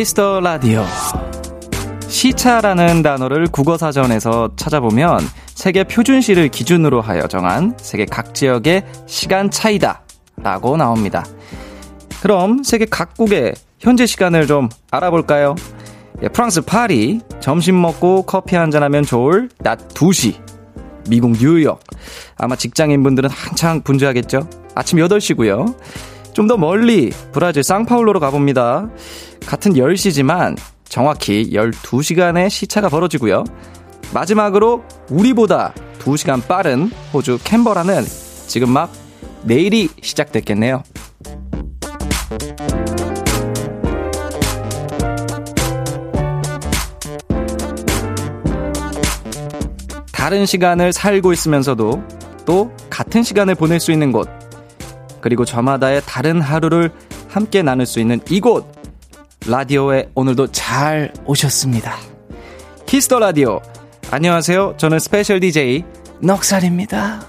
키스 더 라디오. 시차라는 단어를 국어 사전에서 찾아보면 세계 표준시를 기준으로 하여 정한 세계 각 지역의 시간 차이다. 라고 나옵니다. 그럼 세계 각국의 현재 시간을 좀 알아볼까요? 예, 프랑스 파리, 점심 먹고 커피 한잔 하면 좋을 낮 2시. 미국 뉴욕. 아마 직장인분들은 한창 분주하겠죠? 아침 8시고요. 좀 더 멀리 브라질 상파울로로 가봅니다. 같은 10시지만 정확히 12시간의 시차가 벌어지고요. 마지막으로 우리보다 2시간 빠른 호주 캔버라는 지금 막 내일이 시작됐겠네요. 다른 시간을 살고 있으면서도 또 같은 시간을 보낼 수 있는 곳, 그리고 저마다의 다른 하루를 함께 나눌 수 있는 이곳, 라디오에 오늘도 잘 오셨습니다. 키스 더 라디오. 안녕하세요. 저는 스페셜 DJ 넉살입니다.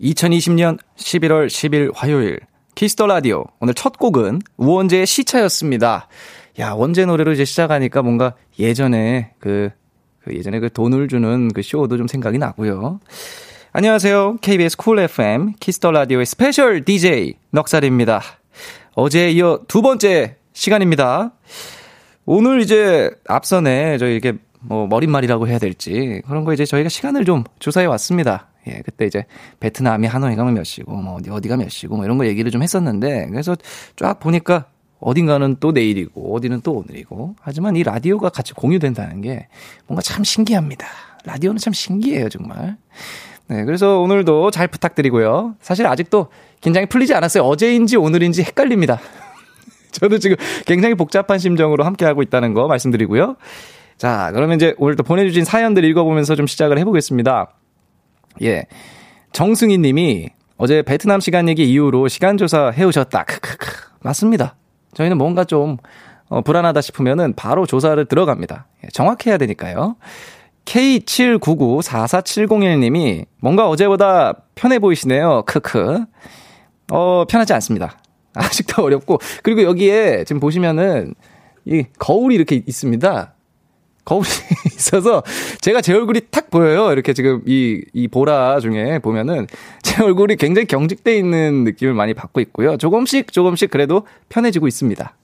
2020년 11월 10일 화요일 키스 더 라디오. 오늘 첫 곡은 우원재의 시차였습니다. 야, 원재 노래로 이제 시작하니까 뭔가 예전에 그, 그 예전에 그 돈을 주는 그 쇼도 좀 생각이 나고요. 안녕하세요. KBS 쿨 FM 키스 더 라디오의 스페셜 DJ 넉살입니다. 어제에 이어 두 번째 시간입니다. 오늘 이제 앞선에 저희 이게 뭐 머릿말이라고 해야 될지 그런 거 이제 저희가 시간을 좀 조사해 왔습니다. 예, 그때 이제 베트남이 하노이 가면 몇 시고 뭐 어디 어디가 몇 시고 뭐 이런 거 얘기를 좀 했었는데 그래서 쫙 보니까 어딘가는 또 내일이고 어디는 또 오늘이고 하지만 이 라디오가 같이 공유된다는 게 뭔가 참 신기합니다. 라디오는 참 신기해요, 정말. 네, 그래서 오늘도 잘 부탁드리고요. 사실 아직도 긴장이 풀리지 않았어요. 어제인지 오늘인지 헷갈립니다. 저도 지금 굉장히 복잡한 심정으로 함께하고 있다는 거 말씀드리고요. 자, 그러면 이제 오늘 또 보내주신 사연들 읽어보면서 좀 시작을 해보겠습니다. 예. 정승희 님이 어제 베트남 시간 얘기 이후로 시간조사 해오셨다. 크크크. 맞습니다. 저희는 뭔가 좀, 어, 불안하다 싶으면은 바로 조사를 들어갑니다. 예, 정확해야 되니까요. K79944701님이 뭔가 어제보다 편해 보이시네요. 크크. 어, 편하지 않습니다. 아직도 어렵고. 그리고 여기에 지금 보시면은 이 거울이 이렇게 있습니다. 거울이 있어서 제가 제 얼굴이 탁 보여요. 이렇게 지금 이, 이 보라 중에 보면은 제 얼굴이 굉장히 경직돼 있는 느낌을 많이 받고 있고요. 조금씩 조금씩 그래도 편해지고 있습니다.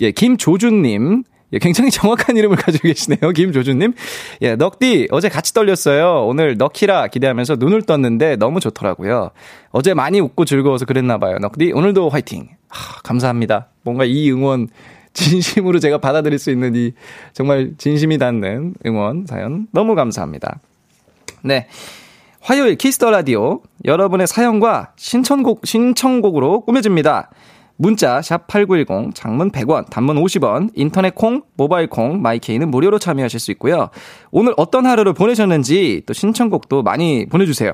예, 김조준님. 예, 굉장히 정확한 이름을 가지고 계시네요. 김조준님. 예, 넉디, 어제 같이 떨렸어요. 오늘 넉키라 기대하면서 눈을 떴는데 너무 좋더라고요. 어제 많이 웃고 즐거워서 그랬나봐요. 넉디, 오늘도 화이팅. 하, 감사합니다. 뭔가 이 응원, 진심으로 제가 받아들일 수 있는 이 정말 진심이 닿는 응원 사연 너무 감사합니다. 네. 화요일 키스 더 라디오 여러분의 사연과 신청곡 신청곡으로 꾸며집니다. 문자 샵8910 장문 100원 단문 50원 인터넷 콩 모바일 콩 마이케이는 무료로 참여하실 수 있고요. 오늘 어떤 하루를 보내셨는지 또 신청곡도 많이 보내주세요.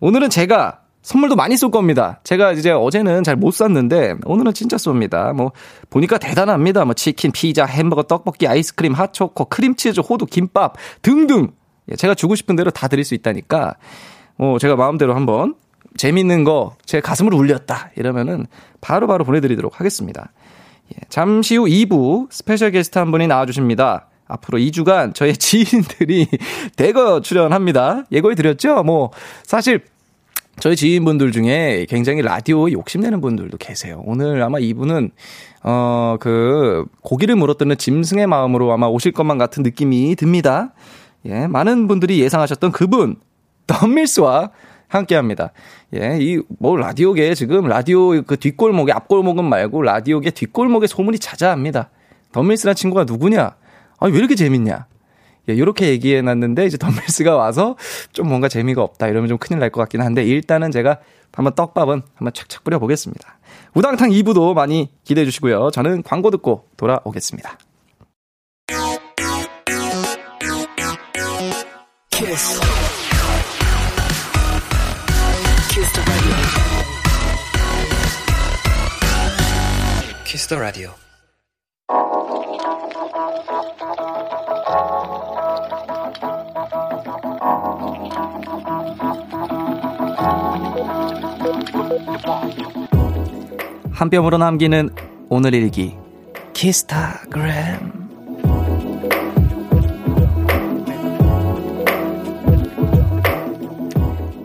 오늘은 제가 선물도 많이 쏠 겁니다. 제가 이제 어제는 잘 못 쐈는데 오늘은 진짜 쏩니다. 뭐 보니까 대단합니다. 뭐 치킨, 피자, 햄버거, 떡볶이, 아이스크림, 핫초코, 크림치즈, 호두, 김밥 등등. 예, 제가 주고 싶은 대로 다 드릴 수 있다니까. 어, 제가 마음대로 한번 재밌는 거 제 가슴을 울렸다 이러면은 바로바로 바로 보내드리도록 하겠습니다. 예, 잠시 후 2부 스페셜 게스트 한 분이 나와주십니다. 앞으로 2주간 저의 지인들이 대거 출연합니다. 예고해 드렸죠? 뭐 사실 저희 지인분들 중에 굉장히 라디오 욕심내는 분들도 계세요. 오늘 아마 이분은 어 그 고기를 물어뜯는 짐승의 마음으로 아마 오실 것만 같은 느낌이 듭니다. 예, 많은 분들이 예상하셨던 그분 덤밀스와 함께 합니다. 예, 이, 뭐, 라디오계 지금 라디오 그 뒷골목에, 앞골목은 말고 라디오계 뒷골목에 소문이 자자합니다. 덤밀스란 친구가 누구냐? 아니, 왜 이렇게 재밌냐? 예, 요렇게 얘기해 놨는데, 이제 덤밀스가 와서 좀 뭔가 재미가 없다. 이러면 좀 큰일 날 것 같긴 한데, 일단은 제가 한번 떡밥은 한번 착착 뿌려 보겠습니다. 우당탕 2부도 많이 기대해 주시고요. 저는 광고 듣고 돌아오겠습니다. 키스. 키스 더 라디오. 한 뼘으로 남기는 오늘 일기 키스타그램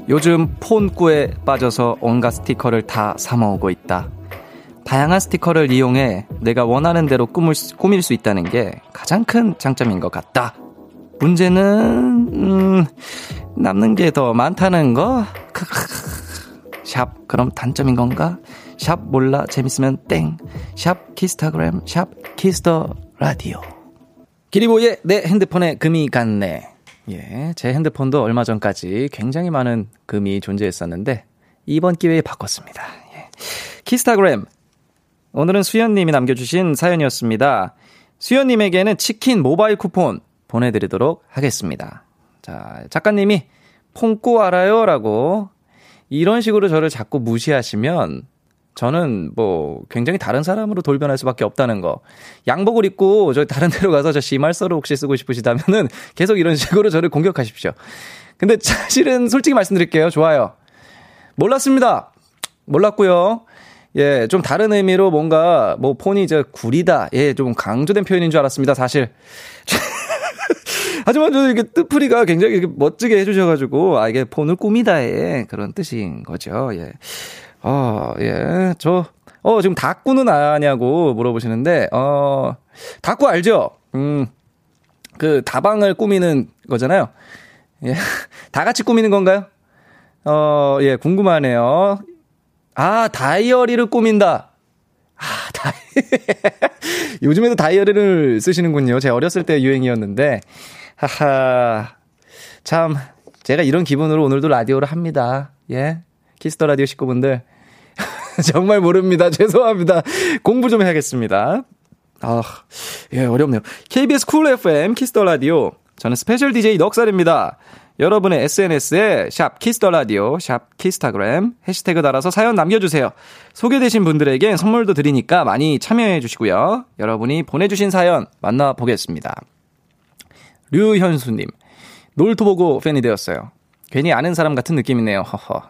요즘 폰꾸에 빠져서 온갖 스티커를 다 사모으고 있다. 다양한 스티커를 이용해 내가 원하는 대로 꾸밀 수, 꾸밀 수 있다는 게 가장 큰 장점인 것 같다. 문제는 음, 남는 게 더 많다는 거. 샵 그럼 단점인 건가? 샵 몰라 재밌으면 땡. 샵 키스타그램 샵 Kiss the Radio. 기리보이의 내 핸드폰에 금이 갔네. 예, 제 핸드폰도 얼마 전까지 굉장히 많은 금이 존재했었는데 이번 기회에 바꿨습니다. 예. 키스타그램 오늘은 수현님이 남겨주신 사연이었습니다. 수현님에게는 치킨 모바일 쿠폰 보내드리도록 하겠습니다. 자, 작가님이 폰꾸 알아요? 라고 이런 식으로 저를 자꾸 무시하시면 저는 뭐 굉장히 다른 사람으로 돌변할 수밖에 없다는 거. 양복을 입고 저 다른 데로 가서 저 시말서를 혹시 쓰고 싶으시다면은 계속 이런 식으로 저를 공격하십시오. 근데 사실은 솔직히 말씀드릴게요. 좋아요. 몰랐습니다. 몰랐고요. 예, 좀 다른 의미로 뭔가 뭐 폰이 이제 구리다. 예, 좀 강조된 표현인 줄 알았습니다. 사실. 하지만 저는 이렇게 뜻풀이가 굉장히 이렇게 멋지게 해주셔가지고, 아, 이게 폰을 꾸미다의 그런 뜻인 거죠. 예. 어, 예. 저, 어, 지금 다꾸는 아냐고 물어보시는데, 어, 다꾸 알죠? 음, 그 다방을 꾸미는 거잖아요. 예. 다 같이 꾸미는 건가요? 어, 예, 궁금하네요. 아, 다이어리를 꾸민다. 아, 다이, 요즘에도 다이어리를 쓰시는군요. 제 어렸을 때 유행이었는데. 하하. 참, 제가 이런 기분으로 오늘도 라디오를 합니다. 예. Kiss the Radio 식구분들. 정말 모릅니다. 죄송합니다. 공부 좀 해야겠습니다. 아, 예, 어렵네요. KBS Cool FM Kiss the Radio. 저는 스페셜 DJ 넉살입니다. 여러분의 SNS에 샵 Kiss the Radio, 샵 키스타그램 해시태그 달아서 사연 남겨주세요. 소개되신 분들에겐 선물도 드리니까 많이 참여해 주시고요. 여러분이 보내주신 사연 만나보겠습니다. 류현수님, 놀토보고 팬이 되었어요. 괜히 아는 사람 같은 느낌이네요. 허허.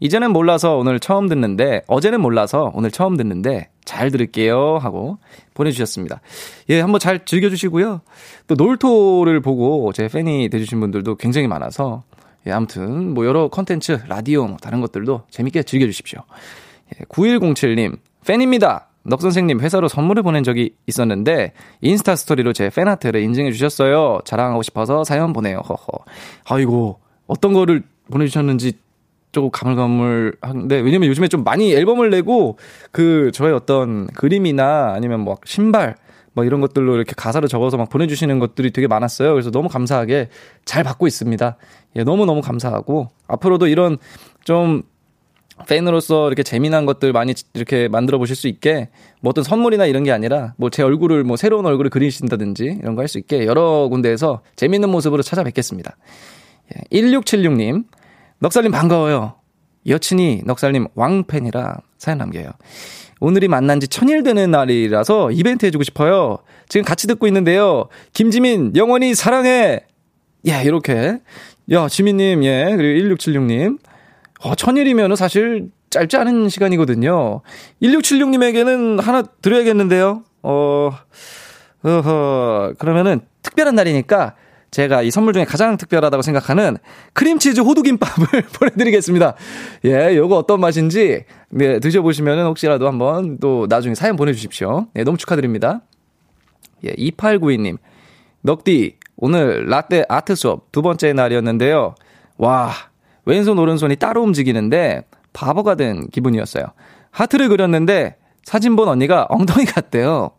이제는 몰라서 오늘 처음 듣는데, 어제는 몰라서 오늘 처음 듣는데, 잘 들을게요. 하고 보내주셨습니다. 예, 한번 잘 즐겨주시고요. 또 놀토를 보고 제 팬이 돼주신 분들도 굉장히 많아서, 예, 아무튼 뭐 여러 컨텐츠, 라디오, 뭐 다른 것들도 재밌게 즐겨주십시오. 예, 9107님, 팬입니다. 넉 선생님 회사로 선물을 보낸 적이 있었는데 인스타 스토리로 제 팬아트를 인증해 주셨어요. 자랑하고 싶어서 사연 보내요. 허허. 아이고 어떤 거를 보내주셨는지 조금 가물가물 한데 왜냐면 요즘에 좀 많이 앨범을 내고 그 저의 어떤 그림이나 아니면 뭐 신발 뭐 이런 것들로 이렇게 가사를 적어서 막 보내주시는 것들이 되게 많았어요. 그래서 너무 감사하게 잘 받고 있습니다. 예, 너무너무 감사하고 앞으로도 이런 좀 팬으로서 이렇게 재미난 것들 많이 이렇게 만들어 보실 수 있게 뭐 어떤 선물이나 이런 게 아니라 뭐 제 얼굴을 뭐 새로운 얼굴을 그리신다든지 이런 거 할 수 있게 여러 군데에서 재밌는 모습으로 찾아뵙겠습니다. 예, 1676님, 넉살님 반가워요. 여친이 넉살님 왕팬이라 사연 남겨요. 오늘이 만난 지 천일 되는 날이라서 이벤트 해주고 싶어요. 지금 같이 듣고 있는데요. 김지민, 영원히 사랑해! 예, 이렇게. 야, 지민님, 예, 그리고 1676님. 어, 천일이면은 사실 짧지 않은 시간이거든요. 1676님에게는 하나 드려야겠는데요. 어, 어허, 그러면은 특별한 날이니까 제가 이 선물 중에 가장 특별하다고 생각하는 크림치즈 호두김밥을 보내드리겠습니다. 예, 요거 어떤 맛인지, 네, 드셔보시면은 혹시라도 한번 또 나중에 사연 보내주십시오. 네, 너무 축하드립니다. 예, 2892님. 넉디, 오늘 라떼 아트 수업 두 번째 날이었는데요. 와, 왼손, 오른손이 따로 움직이는데 바보가 된 기분이었어요. 하트를 그렸는데 사진 본 언니가 엉덩이 같대요.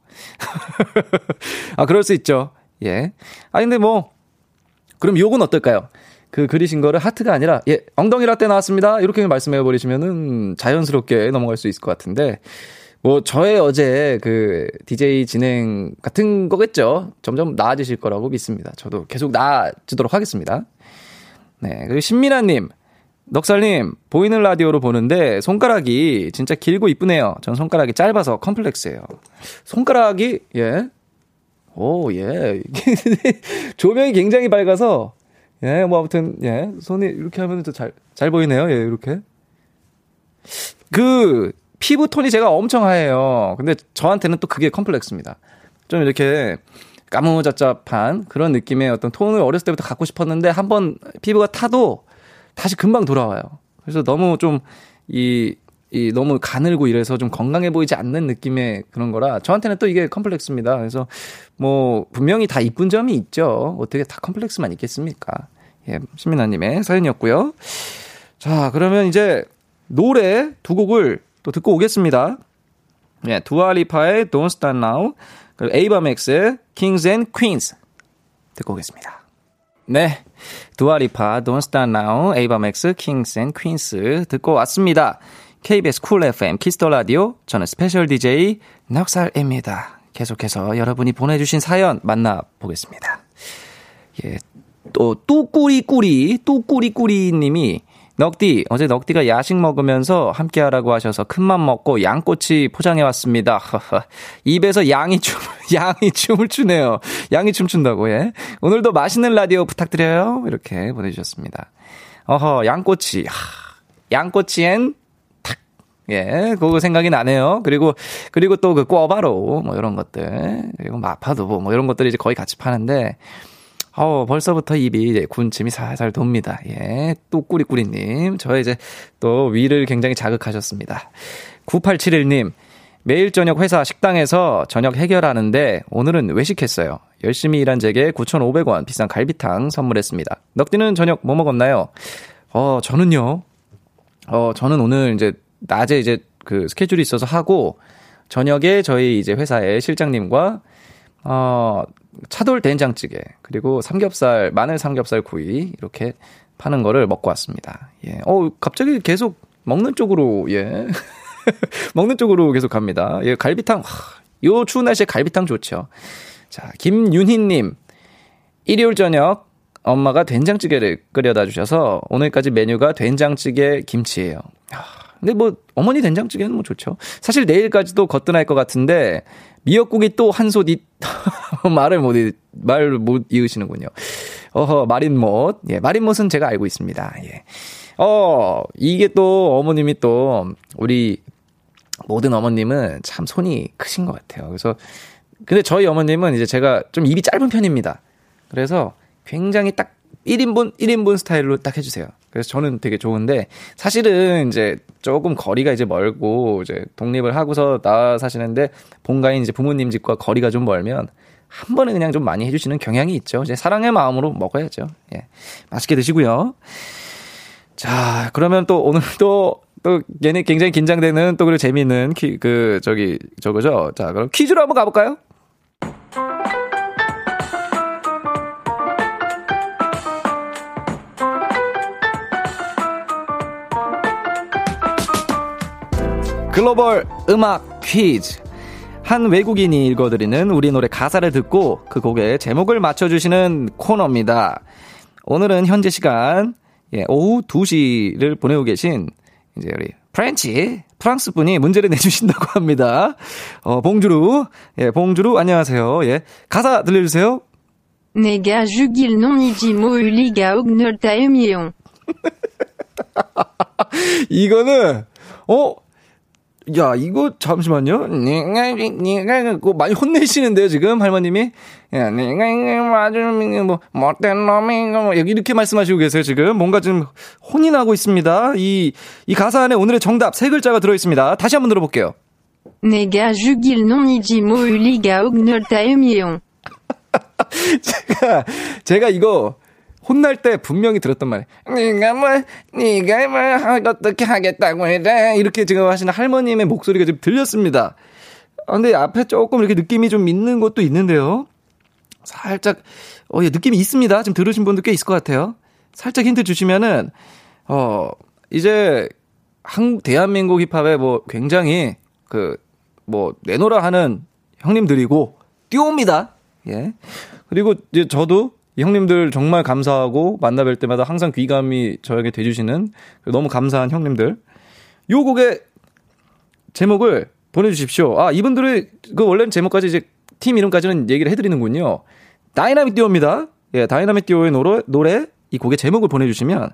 아, 그럴 수 있죠. 예. 아, 근데 뭐, 그럼 요건 어떨까요? 그 그리신 거를 하트가 아니라 예 엉덩이 라떼 나왔습니다. 이렇게 말씀해 버리시면은 자연스럽게 넘어갈 수 있을 것 같은데 뭐 저의 어제 그 DJ 진행 같은 거겠죠? 점점 나아지실 거라고 믿습니다. 저도 계속 나아지도록 하겠습니다. 네 그리고 신민아님 넉살님 보이는 라디오로 보는데 손가락이 진짜 길고 이쁘네요. 전 손가락이 짧아서 컴플렉스예요. 손가락이 예 오, 예. 조명이 굉장히 밝아서, 예, 뭐 아무튼 예, 손이 이렇게 하면 잘잘 보이네요. 예, 이렇게. 그 피부 톤이 제가 엄청 하얘요. 근데 저한테는 또 그게 컴플렉스입니다. 좀 이렇게 까무잡잡한 그런 느낌의 어떤 톤을 어렸을 때부터 갖고 싶었는데 한번 피부가 타도 다시 금방 돌아와요. 그래서 너무 좀 이, 이 너무 가늘고 이래서 좀 건강해 보이지 않는 느낌의 그런 거라 저한테는 또 이게 컴플렉스입니다. 그래서 뭐 분명히 다 이쁜 점이 있죠. 어떻게 다 컴플렉스만 있겠습니까? 예, 신민아님의 사연이었고요. 자, 그러면 이제 노래 두 곡을 또 듣고 오겠습니다. 예, 두아리파의 Don't Start Now, 그리고 에이바맥스의 Kings and Queens 듣고 오겠습니다. 네, 두아리파 Don't Start Now, 에이바맥스 Kings and Queens 듣고 왔습니다. KBS Cool FM Kiss the Radio 저는 스페셜 DJ 넉살입니다. 계속해서 여러분이 보내주신 사연 만나보겠습니다. 예, 또 뚜꾸리꾸리 뚜꾸리꾸리님이 넉디, 어제 넉디가 야식 먹으면서 함께 하라고 하셔서 큰맘 먹고 양꼬치 포장해 왔습니다. 입에서 양이 춤, 양이 춤을 추네요. 양이 춤춘다고, 예. 오늘도 맛있는 라디오 부탁드려요. 이렇게 보내주셨습니다. 어허, 양꼬치. 양꼬치엔 탁. 예, 그거 생각이 나네요. 그리고, 그리고 또 그 꿔바로, 뭐 이런 것들. 그리고 마파도 뭐 이런 것들이 이제 거의 같이 파는데, 어, 벌써부터 입이 이제 군침이 살살 돕니다. 예. 또 꾸리꾸리님. 저 이제 또 위를 굉장히 자극하셨습니다. 9871님. 매일 저녁 회사 식당에서 저녁 해결하는데 오늘은 외식했어요. 열심히 일한 제게 9,500원 비싼 갈비탕 선물했습니다. 넉디는 저녁 뭐 먹었나요? 어, 저는요. 어, 저는 오늘 이제 낮에 이제 그 스케줄이 있어서 하고 저녁에 저희 이제 회사의 실장님과 어, 차돌 된장찌개, 그리고 삼겹살, 마늘 삼겹살 구이, 이렇게 파는 거를 먹고 왔습니다. 예. 어, 갑자기 계속 먹는 쪽으로, 예. 먹는 쪽으로 계속 갑니다. 예, 갈비탕, 하, 요 추운 날씨에 갈비탕 좋죠. 자, 김윤희 님. 일요일 저녁 엄마가 된장찌개를 끓여다 주셔서 오늘까지 메뉴가 된장찌개 김치예요. 근데 뭐 어머니 된장찌개는 뭐 좋죠. 사실 내일까지도 거뜬할 것 같은데 미역국이 또 한솥 이 말을 못 말 못 이으시는군요. 어허 마린못 예 마린못은 제가 알고 있습니다. 예. 어 이게 또 어머님이 또 우리 모든 어머님은 참 손이 크신 것 같아요. 그래서 근데 저희 어머님은 이제 제가 좀 입이 짧은 편입니다. 그래서 굉장히 딱 1인분, 1인분 스타일로 딱 해주세요. 그래서 저는 되게 좋은데, 사실은 이제 조금 거리가 이제 멀고, 이제 독립을 하고서 나와 사시는데, 본가인 이제 부모님 집과 거리가 좀 멀면, 한 번에 그냥 좀 많이 해주시는 경향이 있죠. 이제 사랑의 마음으로 먹어야죠. 예. 맛있게 드시고요. 자, 그러면 또 오늘 또, 또 얘네 굉장히 긴장되는 또 그리고 재미있는 키, 그, 저기, 저거죠. 자, 그럼 퀴즈로 한번 가볼까요? 글로벌 음악 퀴즈. 한 외국인이 읽어드리는 우리 노래 가사를 듣고 그 곡의 제목을 맞춰주시는 코너입니다. 오늘은 현재 시간, 예, 오후 2시를 보내고 계신, 이제 우리 French, 프랑스 분이 문제를 내주신다고 합니다. 어, bonjour, 예, bonjour, 안녕하세요. 예, 가사 들려주세요. 내가 죽일 놈이지 뭘 리가 옥널 다 음이용. 이거는, 어, 야, 이거 잠시만요. 네가 네가 그 많이 혼내시는데요, 지금 할머님이. 야, 네가 맞으면 뭐 못된 놈이 뭐 이렇게 말씀하시고 계세요, 지금. 뭔가 좀 혼이 나고 있습니다. 이 이 가사 안에 오늘의 정답 세 글자가 들어 있습니다. 다시 한번 들어 볼게요. 내가 죽일 놈이지 뭘 리가 옥널다 음이용. 제가 제가 이거 혼날 때 분명히 들었던 말. 네가 뭐, 네가 뭐 어떻게 하겠다고 해래 이렇게 지금 하시는 할머님의 목소리가 지금 들렸습니다. 아, 근데 앞에 조금 이렇게 느낌이 좀 있는 것도 있는데요. 살짝 어, 예, 느낌이 있습니다. 지금 들으신 분들 꽤 있을 것 같아요. 살짝 힌트 주시면은 어 이제 한 대한민국 힙합에 뭐 굉장히 그 뭐 내노라 하는 형님들이고 띄웁니다. 예. 그리고 이제 저도 형님들 정말 감사하고 만나 뵐 때마다 항상 귀감이 저에게 돼주시는 너무 감사한 형님들. 요 곡의 제목을 보내주십시오. 아, 이분들의 그 원래는 제목까지 이제 팀 이름까지는 얘기를 해드리는군요. 다이나믹 듀오입니다. 예, 다이나믹 듀오의 노래, 노래 이 곡의 제목을 보내주시면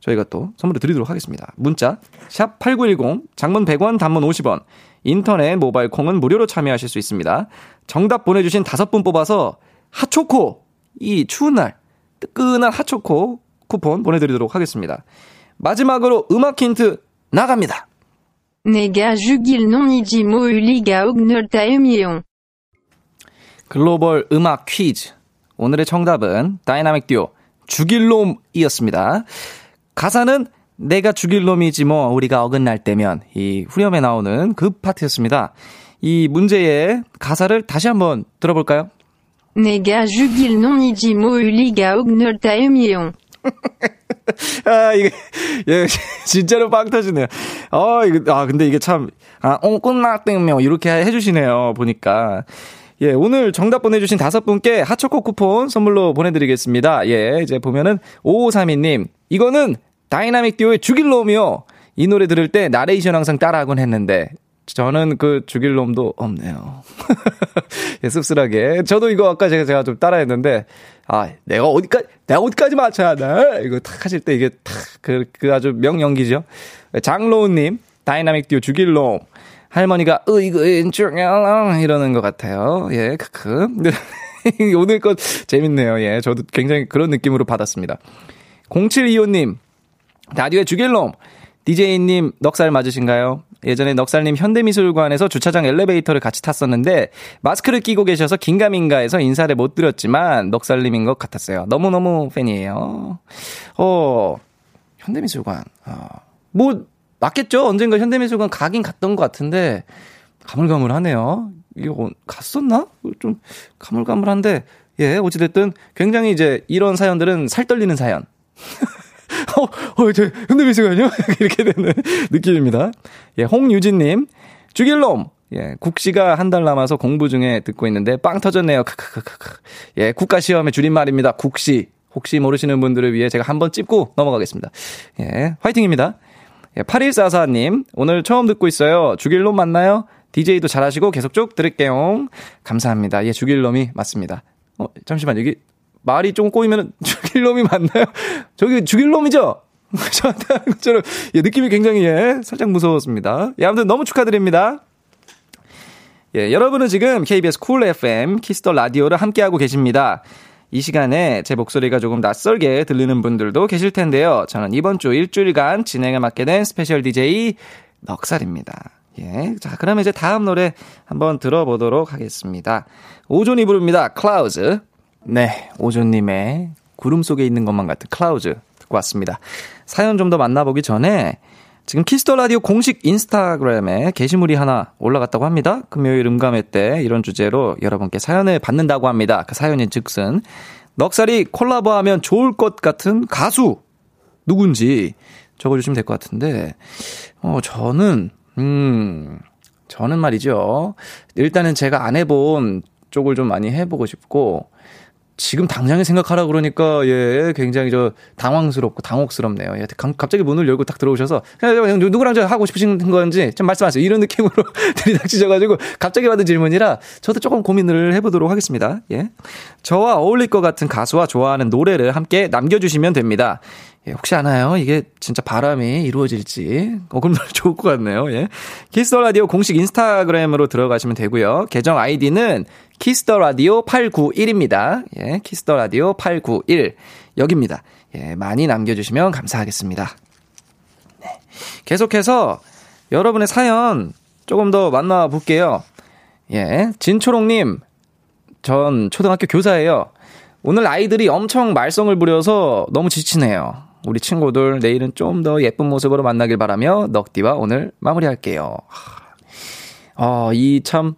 저희가 또 선물을 드리도록 하겠습니다. 문자 샵 8910 장문 100원 단문 50원 인터넷 모바일 콩은 무료로 참여하실 수 있습니다. 정답 보내주신 다섯 분 뽑아서 핫초코 이 추운 날 뜨끈한 핫초코 쿠폰 보내드리도록 하겠습니다. 마지막으로 음악 힌트 나갑니다. 내가 죽일 놈이지 뭐 리가 옥널타음이용. 글로벌 음악 퀴즈. 오늘의 정답은 다이나믹 듀오 죽일 놈이었습니다. 가사는 내가 죽일 놈이지 뭐 우리가 어긋날 때면 이 후렴에 나오는 그 파트였습니다. 이 문제의 가사를 다시 한번 들어볼까요? 내가 죽일 놈이지 뭐 리가 옥널타음이용. 아, 이게, 예, 진짜로 빵 터지네요. 아, 이거, 아, 근데 이게 참, 아, 어, 끝났땡며, 이렇게 해주시네요, 보니까. 예, 오늘 정답 보내주신 다섯 분께 핫초코 쿠폰 선물로 보내드리겠습니다. 예, 이제 보면은, 5532님, 이거는 다이나믹 듀오의 죽일 놈이요. 이 노래 들을 때 나레이션 항상 따라하곤 했는데, 저는 그 죽일 놈도 없네요. 예, 씁쓸하게. 저도 이거 아까 제가, 제가 좀 따라했는데, 아, 내가 어디까지, 내가 어디까지 맞춰야 돼? 이거 탁 하실 때 이게 탁, 그, 그 아주 명연기죠. 장로우님, 다이나믹 듀오 죽일 놈. 할머니가, 으이그, 인중양, 이러는 것 같아요. 예, 크크. 오늘 것 재밌네요. 예, 저도 굉장히 그런 느낌으로 받았습니다. 0725님, 라디오의 죽일 놈. DJ님, 넉살 맞으신가요? 예전에 넉살님 현대미술관에서 주차장 엘리베이터를 같이 탔었는데 마스크를 끼고 계셔서 긴가민가해서 인사를 못 드렸지만 넉살님인 것 같았어요. 너무너무 팬이에요. 어, 현대미술관. 어, 뭐 맞겠죠? 언젠가 현대미술관 가긴 갔던 것 같은데 가물가물하네요. 이거 갔었나? 좀 가물가물한데 예, 어찌됐든 굉장히 이제 이런 사연들은 살 떨리는 사연. 어, 어, 저, 현대미술관이요? 이렇게 되는 느낌입니다. 예, 홍유진님, 죽일 놈! 예, 국시가 한 달 남아서 공부 중에 듣고 있는데 빵 터졌네요. 크크크크크. 예, 국가 시험의 줄임말입니다. 국시. 혹시 모르시는 분들을 위해 제가 한번 찝고 넘어가겠습니다. 예, 화이팅입니다. 예, 8144님, 오늘 처음 듣고 있어요. 죽일 놈 맞나요? DJ도 잘하시고 계속 쭉 들을게요. 감사합니다. 예, 죽일 놈이 맞습니다. 어, 잠시만, 여기 말이 좀 꼬이면 죽일 놈이 맞나요? 저기 죽일 놈이죠? 저한테 하는 것처럼 예, 느낌이 굉장히 예, 살짝 무서웠습니다. 예, 아무튼 너무 축하드립니다. 예, 여러분은 지금 KBS 쿨 FM 키스터 라디오를 함께하고 계십니다. 이 시간에 제 목소리가 조금 낯설게 들리는 분들도 계실 텐데요. 저는 이번 주 일주일간 진행을 맡게 된 스페셜 DJ 넉살입니다. 예. 자, 그러면 이제 다음 노래 한번 들어보도록 하겠습니다. 오존이 부릅니다. Clouds. 네, 오존님의 구름 속에 있는 것만 같은 Clouds 듣고 왔습니다. 사연 좀 더 만나보기 전에 지금 Kiss the Radio 공식 인스타그램에 게시물이 하나 올라갔다고 합니다. 금요일 음감회 때 이런 주제로 여러분께 사연을 받는다고 합니다. 그 사연인 즉슨 넉살이 콜라보하면 좋을 것 같은 가수 누군지 적어주시면 될 것 같은데 어 저는 음 저는 말이죠. 일단은 제가 안 해본 쪽을 좀 많이 해보고 싶고 지금 당장에 생각하라 그러니까 예 굉장히 저 당황스럽고 당혹스럽네요. 예, 갑자기 문을 열고 딱 들어오셔서 그냥 누구랑 저 하고 싶으신 건지 좀 말씀하세요. 이런 느낌으로 들이닥치셔가지고 갑자기 받은 질문이라 저도 조금 고민을 해보도록 하겠습니다. 예, 저와 어울릴 것 같은 가수와 좋아하는 노래를 함께 남겨주시면 됩니다. 예, 혹시 아나요? 이게 진짜 바람이 이루어질지. 어, 그럼 좋을 것 같네요. 예. 키스 더 라디오 공식 인스타그램으로 들어가시면 되고요. 계정 아이디는 키스 더 라디오 891입니다. 예, 키스 더 라디오 891. 여기입니다. 예, 많이 남겨주시면 감사하겠습니다. 네. 계속해서 여러분의 사연 조금 더 만나볼게요. 예, 진초롱님, 전 초등학교 교사예요. 오늘 아이들이 엄청 말썽을 부려서 너무 지치네요. 우리 친구들 내일은 좀 더 예쁜 모습으로 만나길 바라며 넉디와 오늘 마무리할게요. 아, 이 참,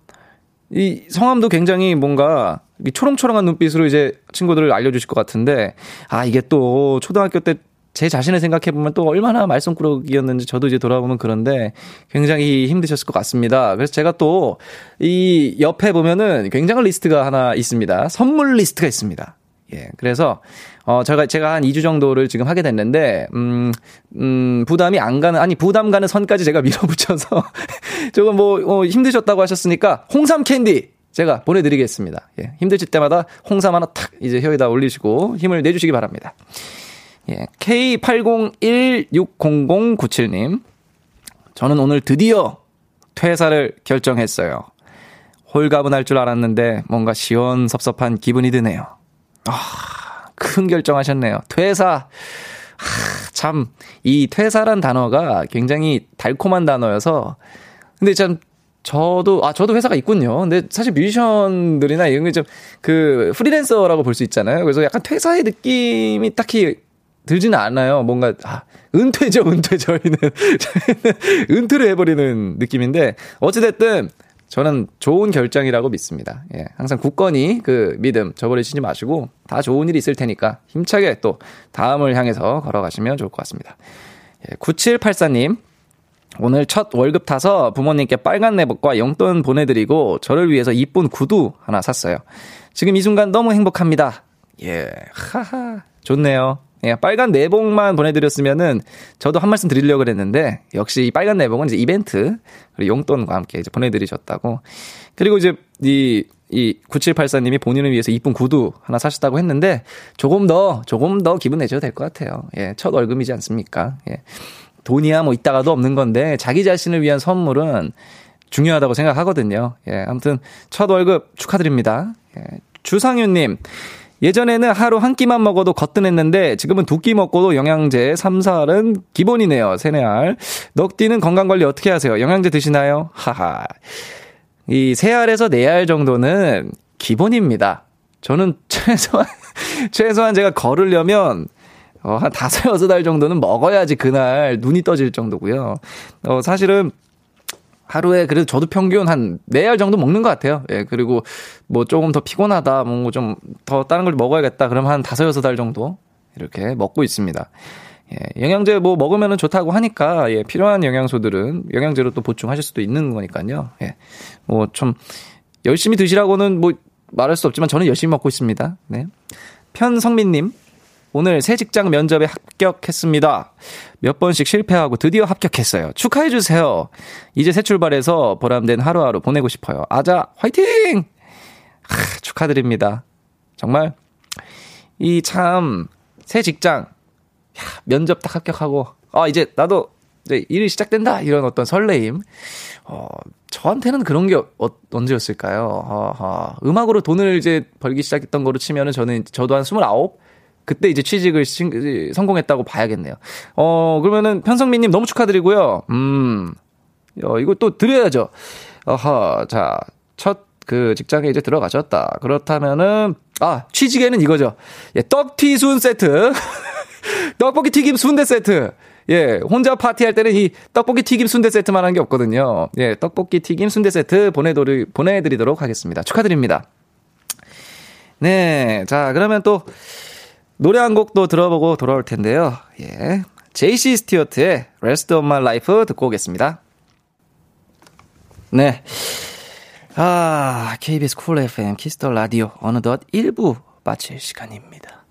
이 성함도 굉장히 뭔가 초롱초롱한 눈빛으로 이제 친구들을 알려주실 것 같은데, 아, 이게 또 초등학교 때 제 자신을 생각해보면 또 얼마나 말썽꾸러기였는지 저도 이제 돌아보면 그런데 굉장히 힘드셨을 것 같습니다. 그래서 제가 또 이 옆에 보면은 굉장한 리스트가 하나 있습니다. 선물 리스트가 있습니다. 예. 그래서 어, 제가, 제가 한 2주 정도를 지금 하게 됐는데, 음, 음, 부담이 안 가는, 아니, 부담 가는 선까지 제가 밀어붙여서, 조금 뭐, 어, 힘드셨다고 하셨으니까, 홍삼 캔디! 제가 보내드리겠습니다. 예. 힘드실 때마다 홍삼 하나 탁, 이제 혀에다 올리시고, 힘을 내주시기 바랍니다. 예, K80160097님. 저는 오늘 드디어 퇴사를 결정했어요. 홀가분할 줄 알았는데 뭔가 시원섭섭한 기분이 드네요. 아, 큰 결정하셨네요. 퇴사. 아, 참, 이 퇴사란 단어가 굉장히 달콤한 단어여서, 근데 참, 저도, 아, 저도 회사가 있군요. 근데 사실 뮤지션들이나 이런 게 좀, 그, 프리랜서라고 볼 수 있잖아요. 그래서 약간 퇴사의 느낌이 딱히 들지는 않아요. 뭔가, 아, 은퇴죠, 은퇴. 저희는. 은퇴를 해버리는 느낌인데, 어찌됐든, 저는 좋은 결정이라고 믿습니다. 예, 항상 굳건히 그 믿음 저버리시지 마시고 다 좋은 일이 있을 테니까 힘차게 또 다음을 향해서 걸어가시면 좋을 것 같습니다. 예, 9784님. 오늘 첫 월급 타서 부모님께 빨간 내복과 용돈 보내드리고 저를 위해서 이쁜 구두 하나 샀어요. 지금 이 순간 너무 행복합니다. 예, 하하. 좋네요. 예, 빨간 내복만 보내드렸으면은 저도 한 말씀 드리려고 그랬는데 역시 이 빨간 내복은 이제 이벤트 그리고 용돈과 함께 이제 보내드리셨다고 그리고 이제 이, 이 9784님이 본인을 위해서 이쁜 구두 하나 사셨다고 했는데 조금 더 조금 더 기분 내셔도 될 것 같아요. 예, 첫 월급이지 않습니까? 예. 돈이야 뭐 있다가도 없는 건데 자기 자신을 위한 선물은 중요하다고 생각하거든요. 예, 아무튼 첫 월급 축하드립니다. 예, 주상윤님. 예전에는 하루 한 끼만 먹어도 거뜬했는데 지금은 두 끼 먹고도 영양제 3, 4알은 기본이네요. 세네알. 넉디는 건강관리 어떻게 하세요? 영양제 드시나요? 하하. 이 3알에서 4알 정도는 기본입니다. 저는 최소한, 최소한 제가 걸으려면 어, 한 다섯, 여섯 알 정도는 먹어야지 그날 눈이 떠질 정도고요. 어, 사실은 하루에 그래도 저도 평균 한 4알 정도 먹는 것 같아요. 예, 그리고 뭐 조금 더 피곤하다, 뭐 좀 더 다른 걸 먹어야겠다, 그러면 한 5, 6알 정도 이렇게 먹고 있습니다. 예, 영양제 뭐 먹으면 좋다고 하니까, 예, 필요한 영양소들은 영양제로 또 보충하실 수도 있는 거니까요. 예, 뭐 좀 열심히 드시라고는 뭐 말할 수 없지만 저는 열심히 먹고 있습니다. 네. 편성민님, 오늘 새 직장 면접에 합격했습니다. 몇 번씩 실패하고 드디어 합격했어요. 축하해주세요. 이제 새 출발해서 보람된 하루하루 보내고 싶어요. 아자, 화이팅! 하, 축하드립니다. 정말, 이 참, 새 직장, 야, 면접 딱 합격하고, 아, 이제 나도 이제 일이 시작된다! 이런 어떤 설레임. 어, 저한테는 그런 게 어, 언제였을까요? 어허. 음악으로 돈을 이제 벌기 시작했던 거로 치면은 저는, 저도 한 29? 그때 이제 취직을 시, 성공했다고 봐야겠네요. 어, 그러면은 편성민님 너무 축하드리고요. 음, 어, 이거 또 드려야죠. 어허, 자, 첫 그 직장에 이제 들어가셨다. 그렇다면은, 아, 취직에는 이거죠. 예, 떡튀순 세트. 떡볶이 튀김 순대 세트. 예, 혼자 파티할 때는 이 떡볶이 튀김 순대 세트만 한 게 없거든요. 예, 떡볶이 튀김 순대 세트 보내드리, 보내드리도록 하겠습니다. 축하드립니다. 네, 자, 그러면 또, 노래 한 곡도 들어보고 돌아올 텐데요. 예. 제이시 스티어트의 Rest of My Life 듣고 오겠습니다. 네. 아, KBS 쿨 FM 키스 더 라디오 어느덧 1부 마칠 시간입니다.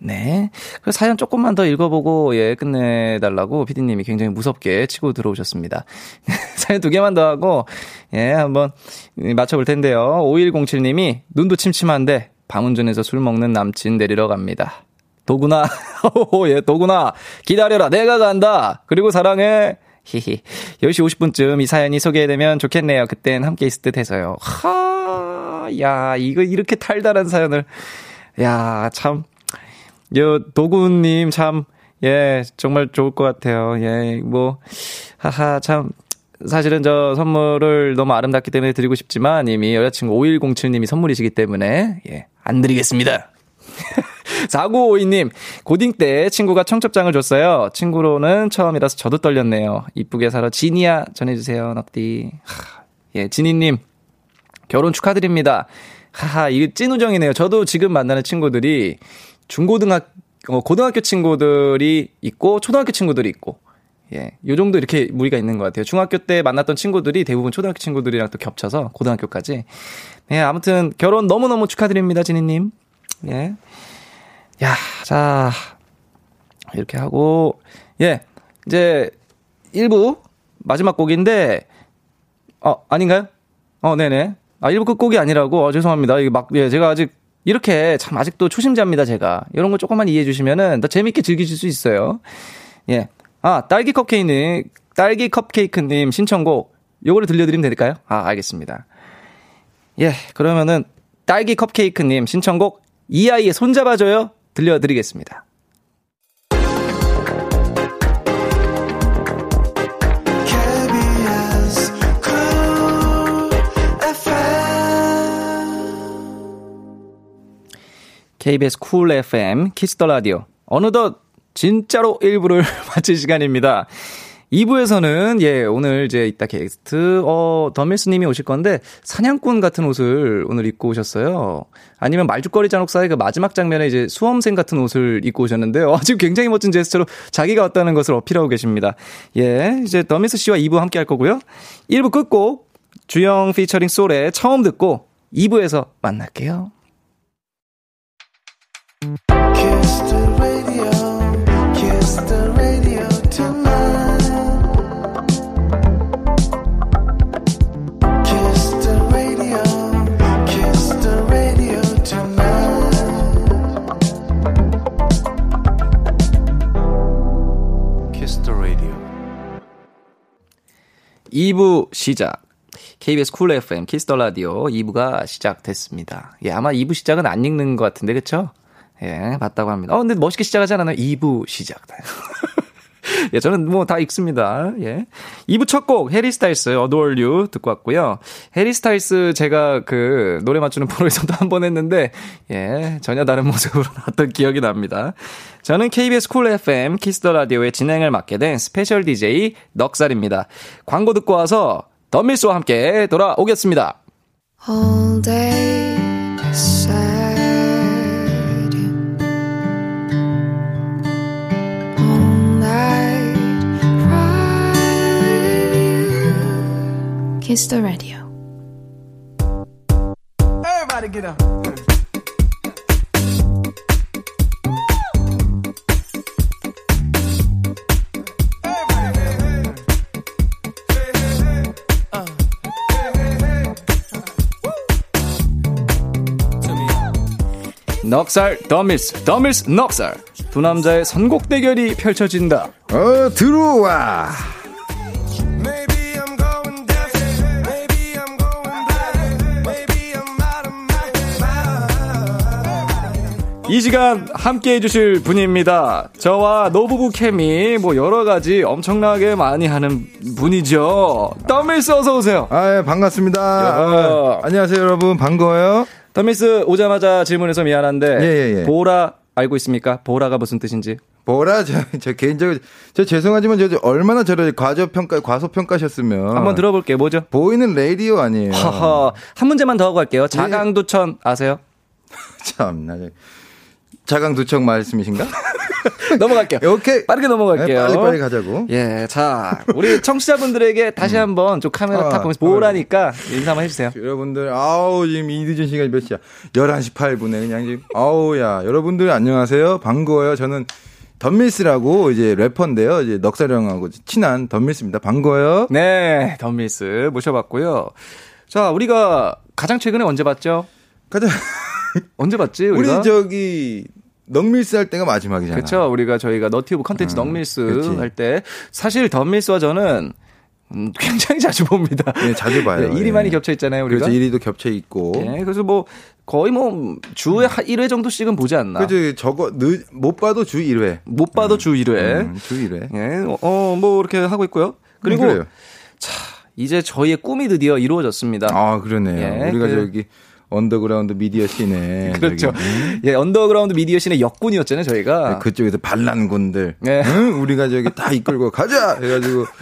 네. 그 사연 조금만 더 읽어보고, 예, 끝내달라고 피디님이 굉장히 무섭게 치고 들어오셨습니다. 사연 두 개만 더 하고, 예, 한번 맞춰볼 텐데요. 5107님이 눈도 침침한데 방운전에서 술 먹는 남친 내리러 갑니다. 도구나. 예, 도구나. 기다려라. 내가 간다. 그리고 사랑해. 히히. 10시 50분쯤 이 사연이 소개되면 좋겠네요. 그땐 함께 있을 듯 해서요. 하, 야, 이거 이렇게 달달한 사연을. 야, 참. 요, 도구님 참, 예, 정말 좋을 것 같아요. 예, 뭐, 하하, 참. 사실은 저 선물을 너무 아름답기 때문에 드리고 싶지만 이미 여자친구 5107님이 선물이시기 때문에, 예, 안 드리겠습니다. 4952님, 고딩 때 친구가 청첩장을 줬어요. 친구로는 처음이라서 저도 떨렸네요. 이쁘게 살아 지니야 전해주세요, 넉디. 예, 지니님, 결혼 축하드립니다. 하하, 이게 찐우정이네요. 저도 지금 만나는 친구들이 중고등학, 어, 고등학교 친구들이 있고, 초등학교 친구들이 있고, 예, 요 정도 이렇게 무리가 있는 것 같아요. 중학교 때 만났던 친구들이 대부분 초등학교 친구들이랑 또 겹쳐서 고등학교까지. 네, 아무튼 결혼 너무너무 축하드립니다, 지니님. 예. 야, 자, 이렇게 하고, 예, 이제 1부 마지막 곡인데, 어, 아닌가요? 어, 네네. 아, 1부 끝곡이 아니라고, 어, 죄송합니다. 이게 막, 예, 제가 아직 이렇게 참 아직도 초심자입니다, 제가. 이런 거 조금만 이해해 주시면은 더 재밌게 즐기실 수 있어요. 예. 아, 딸기 컵케이크님, 딸기 컵케이크님 신청곡, 요거를 들려드리면 될까요? 아, 알겠습니다. 예, 그러면은 딸기 컵케이크님 신청곡, 이 아이의 손잡아줘요? 들려드리겠습니다. KBS 쿨 FM 키스 더 라디오. 어느덧 진짜로 1부를 마칠 시간입니다. 2부에서는 예, 오늘 이제 이따 게스트 어 던밀스 님이 오실 건데 사냥꾼 같은 옷을 오늘 입고 오셨어요. 아니면 말죽거리 잔혹사의 그 마지막 장면에 이제 수험생 같은 옷을 입고 오셨는데요. 어, 지금 굉장히 멋진 제스처로 자기가 왔다는 것을 어필하고 계십니다. 예, 이제 던밀스 씨와 2부 함께 할 거고요. 1부 끝곡 주영 피처링 솔의 처음 듣고 2부에서 만날게요. 2부 시작. KBS 쿨 FM 키스 더 라디오 2부가 시작됐습니다. 예, 아마 2부 시작은 안 읽는 것 같은데, 그쵸? 예, 맞다고 합니다. 어, 근데 멋있게 시작하지 않았나요? 2부 시작. 예, 저는 뭐 다 읽습니다. 예. 2부 첫 곡, 해리 스타일스, Adore You 듣고 왔고요. 해리 스타일스 제가 그 노래 맞추는 프로에서도 한 번 했는데, 예, 전혀 다른 모습으로 나왔던 기억이 납니다. 저는 KBS 쿨 FM 키스 더 라디오의 진행을 맡게 된 스페셜 DJ 넉살입니다. 광고 듣고 와서 덤밀스와 함께 돌아오겠습니다. all day kiss the radio Everybody get up. 넉살 덤밀스 더밀스 넉살 두 남자의 선곡 대결이 펼쳐진다. 어, 들어와. 이 시간 함께 해주실 분입니다. 저와 노부부 케미 뭐 여러 가지 엄청나게 많이 하는 분이죠. 더밀스 어서 오세요. 아, 예, 반갑습니다. 야. 아, 안녕하세요, 여러분. 반가워요. 더밀스 오자마자 질문해서 미안한데 예, 예, 예. 보라 알고 있습니까? 보라가 무슨 뜻인지? 보라, 저, 저 개인적으로, 저 죄송하지만 저, 저 얼마나 저를 과저평가, 과소평가셨으면. 한번 들어볼게요. 뭐죠? 보이는 레디오 아니에요. 하하. 한 문제만 더 하고 갈게요. 자강두천 아세요? 참나. 저- 자강두청 말씀이신가? 넘어갈게요. 오케이. 빠르게 넘어갈게요. 네, 빨리 빨리 가자고. 예, 자, 우리 청취자분들에게 다시 한번 좀 카메라 아, 탁 보면서 보라니까 인사 한번 해주세요. 여러분들, 아우, 지금 이 늦은 시간이 몇 시야? 11시 8분에 그냥 지금, 아우, 야. 여러분들 안녕하세요. 반가워요. 저는 던밀스라고 이제 래퍼인데요. 이제 넉살이 형하고 친한 던밀스입니다. 반가워요. 네, 던밀스 모셔봤고요. 자, 우리가 가장 최근에 언제 봤죠? 가자. 언제 봤지? 우리 우리가? 저기, 넉밀스 할 때가 마지막이잖아. 그렇죠. 우리가 저희가 너튜브 컨텐츠 음, 넉밀스. 할 때 사실 던밀스와 저는 음, 굉장히 자주 봅니다. 예, 자주 봐요. 네, 일이 예. 많이 겹쳐 있잖아요, 우리가. 그렇죠. 일이도 겹쳐 있고. 예, 그래서 뭐 거의 뭐 주에 한 1회 정도씩은 보지 않나. 그죠. 저거, 늦, 못 봐도 주 1회. 못 봐도 주 1회. 음, 주 1회. 예, 어, 뭐 이렇게 하고 있고요. 그리고 음, 그래요. 이제 저희의 꿈이 드디어 이루어졌습니다. 아, 그러네요. 예, 우리가 그- 저기, 언더그라운드 미디어 씬에. 그렇죠. 음, 예, 언더그라운드 미디어 씬의 역군이었잖아요, 저희가. 그쪽에서 반란군들. 네. 응? 우리가 저기 다 이끌고 가자! 해 가지고.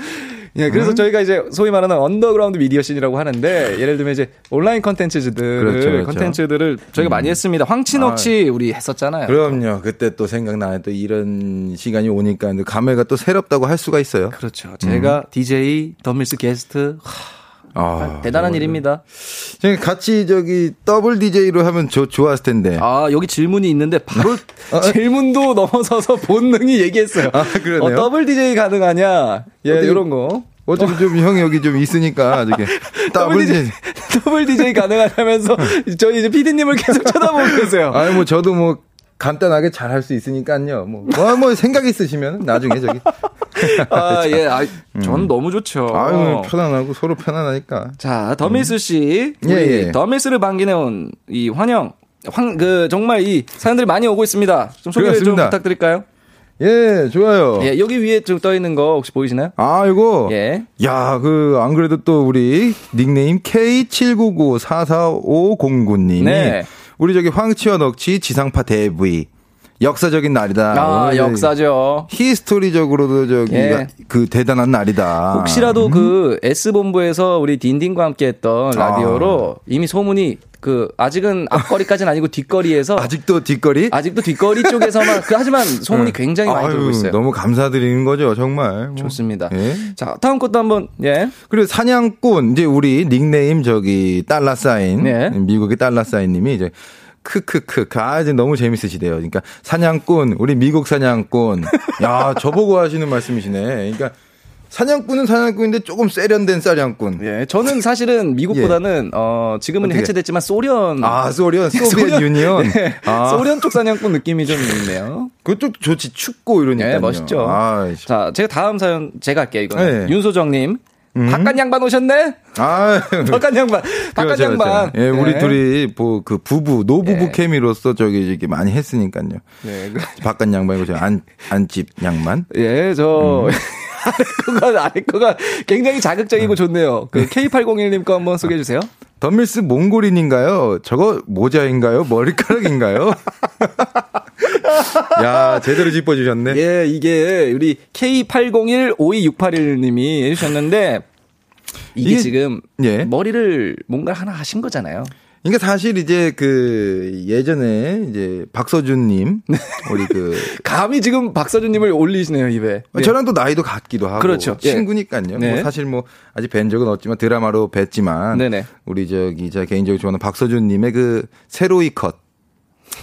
예, 그래서 저희가 이제 소위 말하는 언더그라운드 미디어 씬이라고 하는데 예를 들면 이제 온라인 컨텐츠들 그렇죠, 그렇죠. 컨텐츠들을 저희가 많이 했습니다. 황치넉치 우리 했었잖아요. 그럼요. 그때 또 생각나네. 또 이런 시간이 오니까 감회가 또 새롭다고 할 수가 있어요. 그렇죠. 제가 DJ 던밀스 게스트 하, 아, 대단한 정말. 일입니다. 저희 같이 저기 더블 DJ로 하면 좋 좋았을 텐데. 아, 여기 질문이 있는데 바로 질문도 넘어서서 본능이 얘기했어요. 아, 그러네요. 어, 더블 DJ 가능하냐? 예, 어떻게- 이런 거. 어차피 좀 형이 여기 좀 있으니까 저기 더블 더블 DJ 더블 DJ 가능하다면서 저희 이제 PD님을 계속 쳐다보고 계세요. 아니 뭐 저도 뭐 간단하게 잘 할 수 있으니까요. 뭐, 뭐, 뭐 생각 있으시면 나중에 저기. 아, 예. 아, 전 너무 좋죠. 음. 아유 편안하고 서로 편안하니까. 자, 더미스 씨. 예, 우리 예. 더미스를 반기내온 이 환영. 황, 그, 정말 이 사연들이 많이 오고 있습니다. 좀 소개 좀 그렇습니다. 부탁드릴까요? 예, 좋아요. 예, 여기 위에 좀 떠 있는 거 혹시 보이시나요? 아, 이거. 예. 야, 그, 안 그래도 또 우리 닉네임 K79944509님이 네. 우리 저기 황치와 넉치 지상파 데뷔 역사적인 날이다. 아, 역사죠. 히스토리적으로도 저기 예. 그 대단한 날이다. 혹시라도 그 S본부에서 우리 딘딘과 함께 했던 라디오로 이미 소문이 그 아직은 앞거리까지는 아니고 뒷거리에서 아직도 뒷거리? 아직도 뒷거리 쪽에서만 그 하지만 소문이 굉장히 많이 아유, 돌고 있어요. 너무 감사드리는 거죠, 정말. 뭐. 좋습니다. 예. 자, 다음 것도 한번 예. 그리고 사냥꾼 이제 우리 닉네임 저기 달러 사인 네. 미국의 달러 사인 님이 이제 크크크 아 이제 너무 재밌으시대요. 그러니까 사냥꾼 우리 미국 사냥꾼 야 저보고 하시는 말씀이시네. 그러니까 사냥꾼은 사냥꾼인데 조금 세련된 사냥꾼. 예. 저는 사실은 미국보다는 어 지금은 어떻게? 해체됐지만 소련 아 소련 소비엣 유니언. 네. 아 소련 쪽 사냥꾼 느낌이 좀 있네요. 그것도 좋지 춥고 이러니까. 네, 멋있죠. 아, 자, 제가 다음 사연 제가 할게요, 이거는. 네. 윤소정님. 바깥 양반 오셨네? 아 바깥 양반. 바깥 그렇죠, 양반. 그렇죠. 예, 우리 네. 둘이 뭐 그 부부 노부부 네. 케미로서 저기 이렇게 많이 했으니까요. 네. 그- 바깥 양반이고 저 안 안집 양반. 예, 저. 음. 아래 거가, 아래 거가 굉장히 자극적이고 좋네요. 그 K801님 거 한번 소개해 주세요. 덤밀스 몽골인인가요? 저거 모자인가요? 머리카락인가요? 야, 제대로 짚어주셨네. 예, 이게 우리 K80152681님이 해주셨는데, 이게, 이게- 지금 예. 머리를 뭔가 하나 하신 거잖아요. 그러니까 사실 이제 그 예전에 이제 박서준님 우리 그 감히 지금 박서준님을 올리시네요, 입에. 네. 저랑 또 나이도 같기도 하고 그렇죠. 예. 친구니까요. 네. 뭐 사실 뭐 아직 뵌 적은 없지만 드라마로 뵀지만 네네. 우리 저기 제가 개인적으로 좋아하는 박서준님의 그 세로이 컷,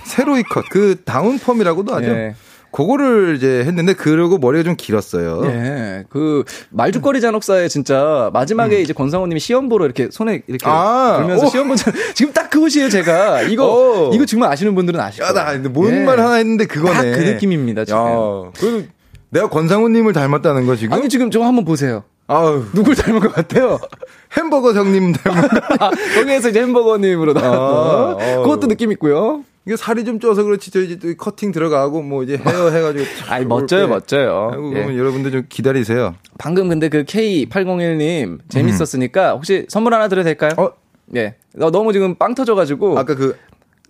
세로이 컷, 그 다운펌이라고도 하죠. 예. 그거를 이제 했는데 그러고 머리가 좀 길었어요. 예, 그 말죽거리 잔혹사에 진짜 마지막에 이제 권상우 님이 시험 보러 이렇게 손에 이렇게 음. 아, 들면서 오. 시험 보자. 지금 딱그 옷이에요, 제가. 이거 오. 이거 정말 아시는 분들은 아실 야, 거예요. 나 근데 뭔 예. 말 하나 했는데 그거네. 딱그 느낌입니다, 지금. 야, 내가 권상우 님을 닮았다는 거 지금? 아니 지금 저 한번 보세요. 아우, 누굴 닮은 것 같아요? 햄버거 형님 닮은 거. 아, 거기에서 이제 햄버거님으로 나왔고 아. 그것도 느낌 있고요. 이게 살이 좀 쪄서 그렇지, 저 이제 또 커팅 들어가고 뭐 이제 헤어 해가지고. 아이 멋져요, 멋져요. 예. 그러면 여러분들 좀 기다리세요. 방금 근데 그 K801님 재밌었으니까 혹시 선물 하나 드려도 될까요? 어? 예. 어, 너무 지금 빵 터져가지고 아까 그,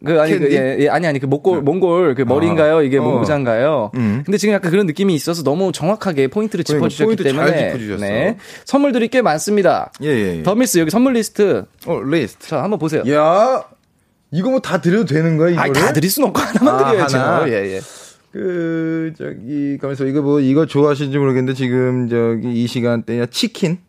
그 아니 그? 예, 예, 아니 아니 그 몽골 몽골 그 머리인가요? 이게 어. 모자인가요? 음. 근데 지금 약간 그런 느낌이 있어서 너무 정확하게 포인트를 그러니까 짚어주셨기 포인트 잘 때문에 짚어주셨어. 네 선물들이 꽤 많습니다. 예, 예. 예. 던밀스 여기 선물 리스트 어, 리스트. 자 한번 보세요. 야, 이거 뭐 다 드려도 되는 거야, 이거를? 아니 다 드릴 순 없고 하나만 아, 드려야죠. 하나? 예 예. 그, 저기, 가면서 이거 뭐, 이거 좋아하시는지 모르겠는데 지금 저기 이 시간대야 치킨?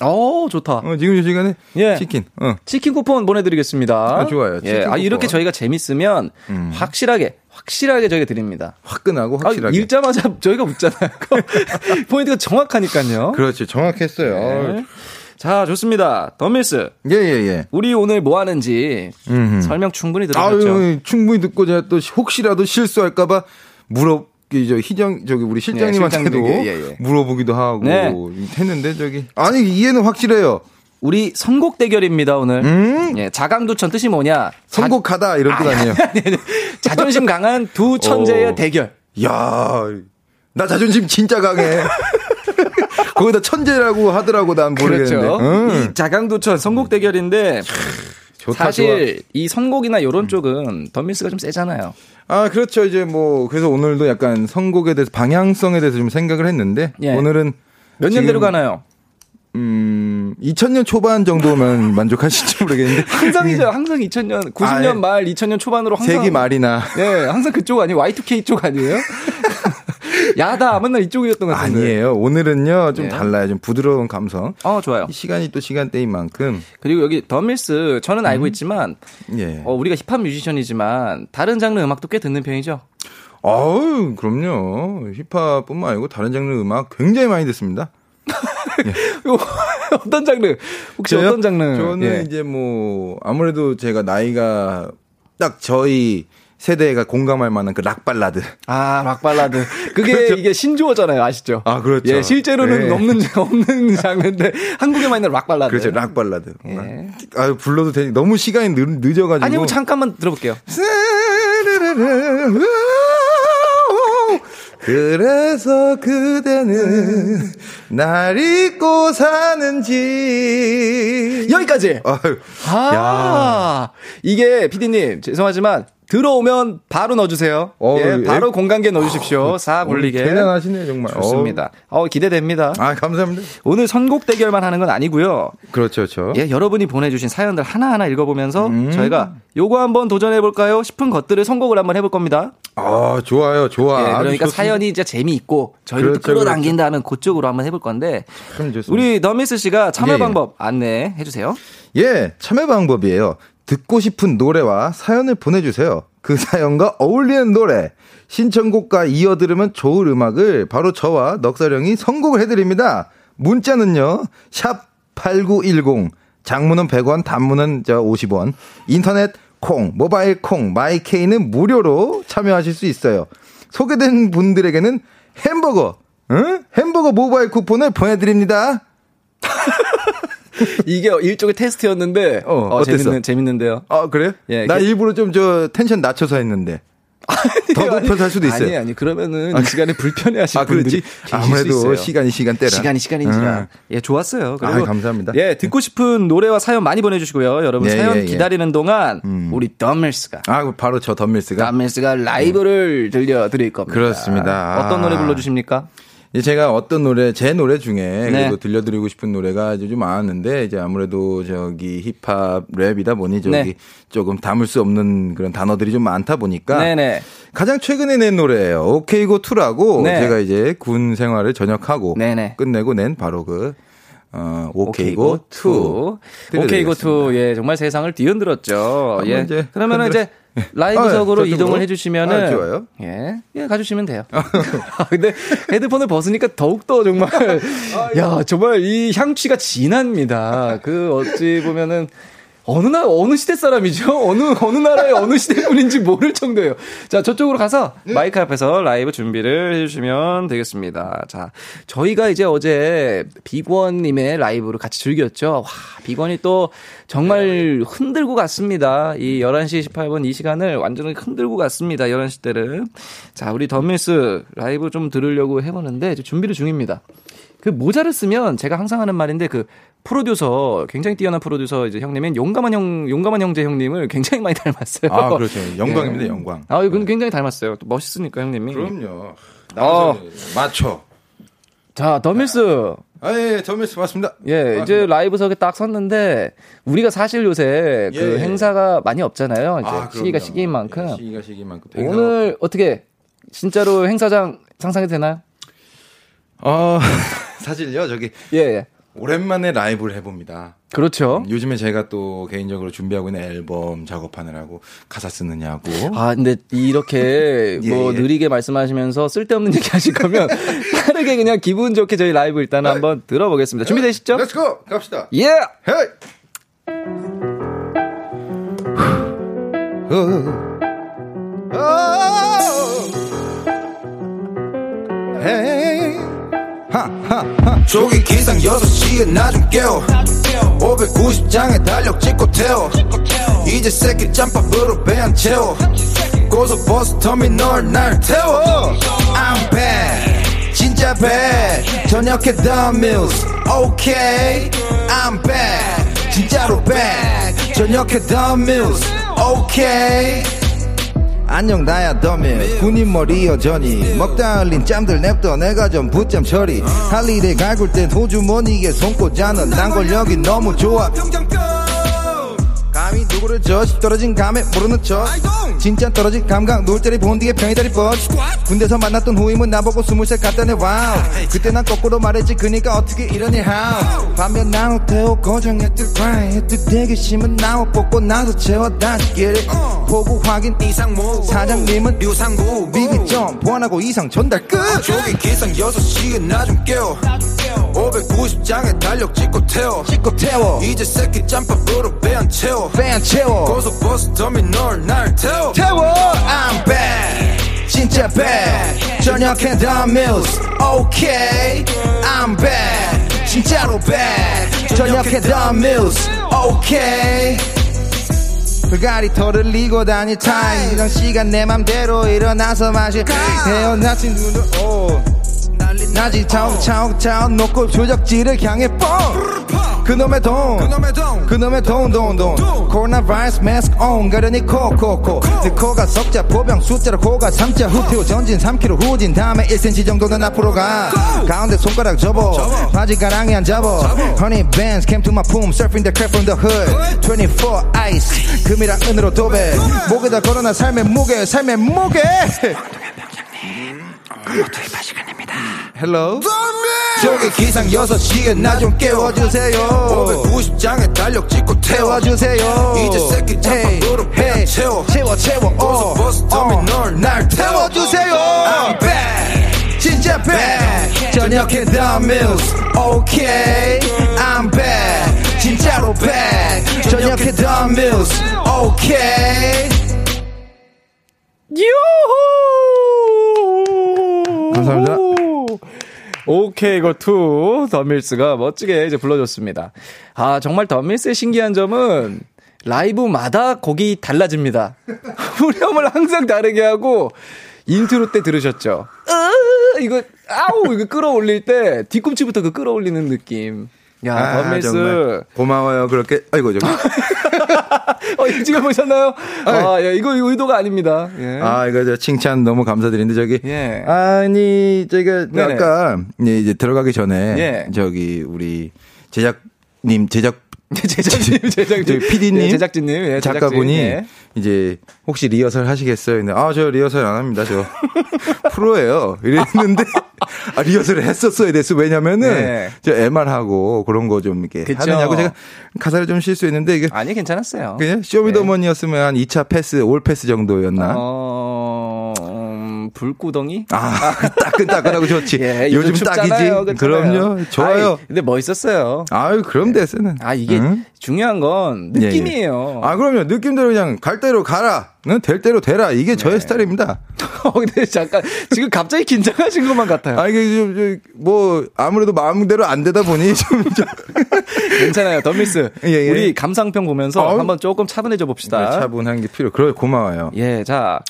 어 좋다. 어, 지금 이 시간에 예. 치킨. 어. 치킨 쿠폰 보내드리겠습니다. 아, 좋아요. 예, 아, 이렇게. 저희가 재밌으면 확실하게 확실하게 저희가 드립니다. 화끈하고 아, 확실하게. 읽자마자 저희가 웃잖아요. 포인트가 정확하니까요. 그렇지, 정확했어요. 네. 자, 좋습니다. 더밀스. 예, 예, 예. 우리 오늘 뭐 하는지 음흠. 설명 충분히 들으셨죠? 아유, 충분히 듣고 제가 또 혹시라도 실수할까봐 물어, 이저 희정 저기 우리 실장님한테도 실장님에게, 예, 예. 물어보기도 하고 네. 했는데 저기 아니 이해는 확실해요. 우리 선곡 대결입니다, 오늘. 음? 예, 자강두천 뜻이 뭐냐? 자- 선곡하다 이런 뜻 아니에요. 아니, 아니, 자존심 강한 두 천재의 어. 대결. 야, 나 자존심 진짜 강해. 거기다 천재라고 하더라고 난 모르겠는데. 그렇죠. 응. 이 자강두천 선곡 대결인데 좋다, 사실 이 선곡이나 이런 쪽은 더밀스가 좀 세잖아요. 아, 그렇죠. 이제 뭐, 그래서 오늘도 약간 선곡에 대해서, 방향성에 대해서 좀 생각을 했는데, 예. 오늘은. 몇 년대로 가나요? 음, 2000년 초반 정도면 만족하실지 모르겠는데. 항상이죠. 항상 2000년, 90년 아, 예. 말, 2000년 초반으로 항상. 세기 말이나. 네, 항상 그쪽 아니에요? Y2K 쪽 아니에요? 야다, 맨날 이쪽이었던 것 같은데. 아니에요. 오늘은요, 좀 예. 달라요. 좀 부드러운 감성. 어, 좋아요. 이 시간이 또 시간대인 만큼, 그리고 여기 더밀스, 저는 알고 있지만, 예. 어, 우리가 힙합 뮤지션이지만, 다른 장르 음악도 꽤 듣는 편이죠? 어우, 그럼요. 힙합뿐만 아니고 다른 장르 음악 굉장히 많이 듣습니다. 이거 어떤 장르? 혹시 저요? 어떤 장르? 저는 예. 이제 뭐 아무래도 제가 나이가 딱 저희 세대가 공감할 만한 그 락 발라드. 아, 락 발라드. 그게 그렇죠. 이게 신조어잖아요. 아시죠? 아, 그렇죠. 예, 실제로는 네. 없는 없는 장르인데 한국에만 있는 락 발라드. 그렇죠. 락 발라드. 예. 아, 불러도 되니 너무 시간이 늦, 늦어가지고. 아니 뭐 잠깐만 들어볼게요. 그래서 그대는 날 잊고 사는지. 여기까지. 아유, 아, 이게 피디님 죄송하지만 들어오면 바로 넣어주세요. 어, 예, 예. 바로 공간계 넣어주십시오. 사 굴리게. 대단하시네, 정말. 좋습니다. 어, 기대됩니다. 어. 아, 감사합니다. 오늘 선곡 대결만 하는 건 아니고요. 그렇죠, 그렇죠. 예, 여러분이 보내주신 사연들 하나 하나 읽어보면서 음. 저희가 요거 한번 도전해 볼까요? 싶은 것들을 선곡을 한번 해볼 겁니다. 아, 좋아요, 좋아. 예, 그러니까 좋습니다. 사연이 이제 재미 있고 저희를 또 그렇죠, 끌어당긴다면 그쪽으로 한번 해볼 건데. 우리 너미스 씨가 참여 예, 예. 방법 안내해 주세요. 예, 참여 방법이에요. 듣고 싶은 노래와 사연을 보내주세요. 그 사연과 어울리는 노래, 신청곡과 이어 들으면 좋을 음악을 바로 저와 넉살형이 선곡을 해드립니다. 문자는요, 샵 8910, 장문은 100원, 단문은 저 50원, 인터넷 콩, 모바일 콩, 마이케이는 무료로 참여하실 수 있어요. 소개된 분들에게는 햄버거, 응? 햄버거 모바일 쿠폰을 보내드립니다. 이게 일종의 테스트였는데 어, 어? 재밌는 재밌는데요. 아 그래요? 예, 나 이게- 일부러 좀 저 텐션 낮춰서 했는데 더 높여서 할 수도 있어요. 아니 아니 그러면은 이 시간에 불편해 하실 아 분들이 아무래도 있어요. 시간이 시간대라. 시간이 시간인지라. 응. 예, 좋았어요. 그리고 아이, 감사합니다. 예, 듣고 싶은 노래와 사연 많이 보내 주시고요. 여러분 예, 사연 예, 예. 기다리는 동안 음. 우리 덤밀스가 아 바로 저 덤밀스가 덤밀스가 라이브를 들려 드릴 겁니다. 그렇습니다. 어떤 아. 노래 불러 주십니까? 제가 어떤 노래 제 노래 중에 네. 그래도 들려드리고 싶은 노래가 이제 좀 많은데 이제 아무래도 저기 힙합 랩이다 보니 저기 네. 조금 담을 수 없는 그런 단어들이 좀 많다 보니까 네네. 가장 최근에 낸 노래예요. 오케이고 2라고 네. 제가 이제 군 생활을 전역하고 네네. 끝내고 낸 바로 그 어, 오케이고 오케이고 2. 2. 오케이고 2. 예, 정말 세상을 뒤흔들었죠. 예. 그러면은 이제 아, 라이브석으로 네, 이동을? 해주시면은 아, 좋아요. 예, 예, 가주시면 돼요. 아, 근데 헤드폰을 벗으니까 더욱 더 정말 야 정말 이 향취가 진합니다. 그 어찌 보면은 어느 나 어느 시대 사람이죠? 어느 어느 나라의 어느 시대 분인지 모를 정도예요. 자 저쪽으로 가서 네. 마이크 앞에서 라이브 준비를 해주시면 되겠습니다. 자 저희가 이제 어제 비권님의 라이브를 같이 즐겼죠. 와 비권이 또 정말 흔들고 갔습니다. 이 11시 18분 이 시간을 완전히 흔들고 갔습니다. 11시 때를. 자 우리 덤밀스 라이브 좀 들으려고 해보는데 준비를 중입니다. 그 모자를 쓰면 제가 항상 하는 말인데 그 프로듀서 굉장히 뛰어난 프로듀서 이제 형님인 용감한 형 용감한 형제 형님을 굉장히 많이 닮았어요. 아, 그렇죠. 영광입니다, 예. 영광. 아, 이건 굉장히 닮았어요. 또 멋있으니까 형님이. 그럼요. 어. 맞춰. 자, 더밀스. 아, 예, 예, 점미스 맞습니다. 예, 이제 라이브석에 딱 섰는데 우리가 사실 요새 그 예, 예. 행사가 많이 없잖아요. 이제 아, 시기가. 시기인 만큼 예, 시기가 시기인 만큼. 오늘 어떻게 진짜로 행사장 상상이 되나요? 어, 사실요, 저기, 예, 예. 오랜만에 라이브를 해봅니다. 그렇죠. 요즘에 제가 또 개인적으로 준비하고 있는 앨범 작업하느라고 가사 쓰느냐고. 아, 근데 이렇게 예, 뭐 예. 느리게 말씀하시면서 쓸데없는 얘기 하실 거면 빠르게 그냥 기분 좋게 저희 라이브 일단 한번 들어보겠습니다. 준비되시죠? Let's go! 갑시다. 예! Hey! 헤이! 하하하 조기 기상 6시에 나 좀 깨워. 590장에 달력 찍고 태워. 이제 새끼 짬밥으로 배 안 채워. 고속버스 터미널 날 태워. I'm back 진짜 back 저녁에 The Mills Okay. I'm back 진짜로 back 저녁에 The Mills Okay 안녕 나야 더밀 군인 머리 여전히. 먹다 흘린 짬들 냅둬 내가 좀 붙잠 처리. 할 일에 갈굴 땐 호주머니에 손 꽂아는 난 권력이 너무 좋아. 감히 누구를 저 떨어진 감에 모르는 척 진짜 떨어질 감각 놀 자리 본 뒤에 병이 다리 뻗. 군대에서 만났던 후임은 나보고 스물 살 같다네 와우. 그때 난 거꾸로 말했지 그니까 어떻게 이러니 how 반면 나우 태워 고정했듯 grind 했듯 대기심은 나우 뽑고 나도 채워 다시 get it 보고 확인 이상무 사장님은 유상구. 미기 점 보완하고 이상 전달 끝. 저기 기상 6시에 나 좀 깨워. 590장에 달력 찍고 태워. 찍고 태워. 이제 새끼 짬밥으로 배 안 채워. 배 안 채워. 고속버스 터미널 날 태워 태워. I'm back 진짜 back 저녁에 The Mills okay. I'm back 진짜로 back 저녁에 The Mills okay. 불가리 털을 리고 다닐 타임. 이런 시간 내 맘대로 일어나서 마시 헤어나친 눈을 오. 나지 차옥차옥차옥 놓고 조적지를 향해 뻥 그놈의 돈. 그놈의 돈돈돈 코로나 바이러스 마스크 온 가려니 코코코. 내 코가 석자 보병 숫자로 코가 삼자 후표 전진 3km 후진. 다음에 1cm 정도는 앞으로 가. 가운데 손가락 접어. 바지 가랑이 안 잡어. bands came to my poom surfing the crap from the hood. 24 ice. 금이랑 은으로 도배. 목에다 걸어놔 삶의 무게 삶의 무게 헬로 저기 기상 6시에 나 좀 깨워주세요. 590장에 달력 찍고 태워주세요. 이제 새끼 짬밥으로 배 채워. 채워 채워 어서 버스 터미널 날 태워주세요. I'm back. 진짜 back. 저녁에 The Mills okay. I'm back. 진짜로 back. 전역해 The Mills okay. 유후! 감사합니다. 오케이, 이거 투 더밀스가 멋지게 이제 불러줬습니다. 아, 정말 더밀스의 신기한 점은 라이브마다 곡이 달라집니다. 후렴을 항상 다르게 하고 인트로 때 들으셨죠? 으, 이거, 아우, 이거 끌어올릴 때 뒤꿈치부터 그 끌어올리는 느낌. 야, 아, 더밀스. 정말 고마워요. 그렇게 아이고 저기. 어, 지금 보셨나요? 아, 예, 이거 의도가 아닙니다. 예. 아, 이거 저 칭찬 너무 감사드리는데 저기 예. 아니 네네. 아까 예, 이제 들어가기 전에 예. 저기 우리 제작 님 제작 제작진, 제작진. 저기 PD님, 예, 제작진님, 예, 제작진. 작가분이 예. 이제 혹시 리허설 하시겠어요? 근데 아 저 리허설 안 합니다. 저 프로예요. 이랬는데 아, 리허설을 했었어야 됐어. 왜냐면은 네. 저 MR하고 그런 거 좀 이렇게 그쵸. 하느냐고 제가 가사를 좀 실수했는데 이게 아니, 괜찮았어요. 그냥 쇼미더머니였으면 한 2차 패스, all pass 정도였나? 어, 음, 불구덩이? 아, 따끈따끈하고 좋지. 예, 요즘 춥잖아요. 딱이지. 그럼요. 좋아요. 아이, 근데 멋있었어요. 아유, 그럼 됐어는. 아, 이게 응? 중요한 건 예, 예. 느낌이에요. 아, 그럼요. 느낌대로 그냥 갈 대로 가라. 응? 될 대로 되라. 이게 네. 저의 스타일입니다. 어, 근데 잠깐, 지금 갑자기 긴장하신 것만 같아요. 아, 이게 좀, 좀, 뭐, 아무래도 마음대로 안 되다 보니 좀, 좀. 괜찮아요. 덤미스. 예, 예. 우리 감상평 보면서 아우. 한번 조금 차분해져 봅시다. 차분한 게 필요. 그래, 고마워요. 예, 자.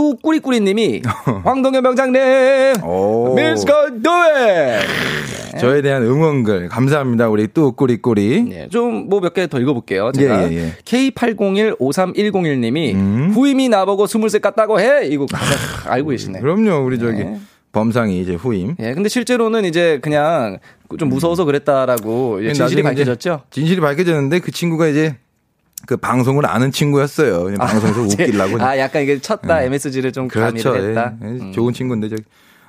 또 꾸리꾸리님이 황동현 병장님 오. 밀스가 도에 저에 대한 응원글 감사합니다. 우리 또 꾸리꾸리. 예, 좀뭐 몇 개 더 읽어볼게요. 제가 예, 예, 예. K80153101님이 음. 후임이 나보고 스물셋 같다고 해 이거 알고 계시네. 그럼요. 우리 저기 네. 범상이 이제 후임. 예, 근데 실제로는 이제 그냥 좀 무서워서 그랬다라고 이제 진실이 밝혀졌죠. 진실이 밝혀졌는데 그 친구가 이제 그 방송을 아는 친구였어요. 그냥 방송에서 웃기려고. 아, 약간 이게 쳤다 MSG를 좀 그렇죠. 가미를 했다. 예. 예, 음. 좋은 친구인데 저기.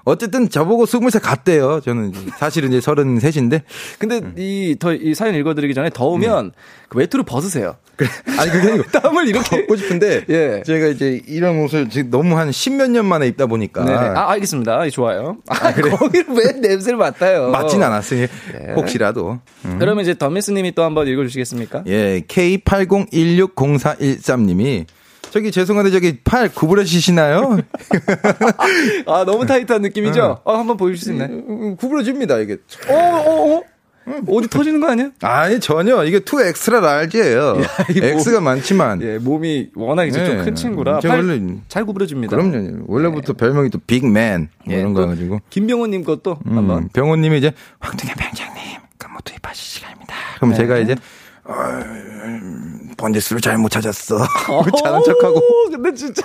어쨌든 저보고 스물 살 갔대요. 저는 사실은 이제 서른 셋인데. 근데 이더 이 사연 읽어드리기 전에 더우면 그 외투를 벗으세요. 그래. 아니 그게 아니고 땀을 이렇게 벗고 싶은데. 예. 제가 이제 이런 옷을 지금 너무 한 십몇 년 만에 입다 보니까. 네네. 아, 알겠습니다. 좋아요. 아, 거기를 왜 냄새를 맡아요? 맞진 않았으니 혹시라도. 음. 그러면 이제 더미스님이 또 한번 읽어주시겠습니까? 예, K80160413님이 저기 죄송한데 저기 팔 구부러지시나요? 아, 너무 타이트한 느낌이죠? 어, 한번 보여주실 수 있나요? 음, 구부러집니다 이게. 어, 어, 어? 어디 터지는 거 아니야? 아니 전혀 이게 two extra large예요. 이 뭐- X가 많지만. 예, 몸이 워낙 이제 좀 예. 큰 친구라 원래- 잘 구부러집니다. 그럼요. 원래부터 별명이 또 big man 뭐 예, 이런 또거 가지고. 김병호님 것도 음, 한번. 병호님이 이제 황동현 병장님 근무 투입하실 시간입니다. 그럼 네. 제가 이제 어, 음, 번지수를 잘못 찾았어. 잘한 척하고. 오, 근데 진짜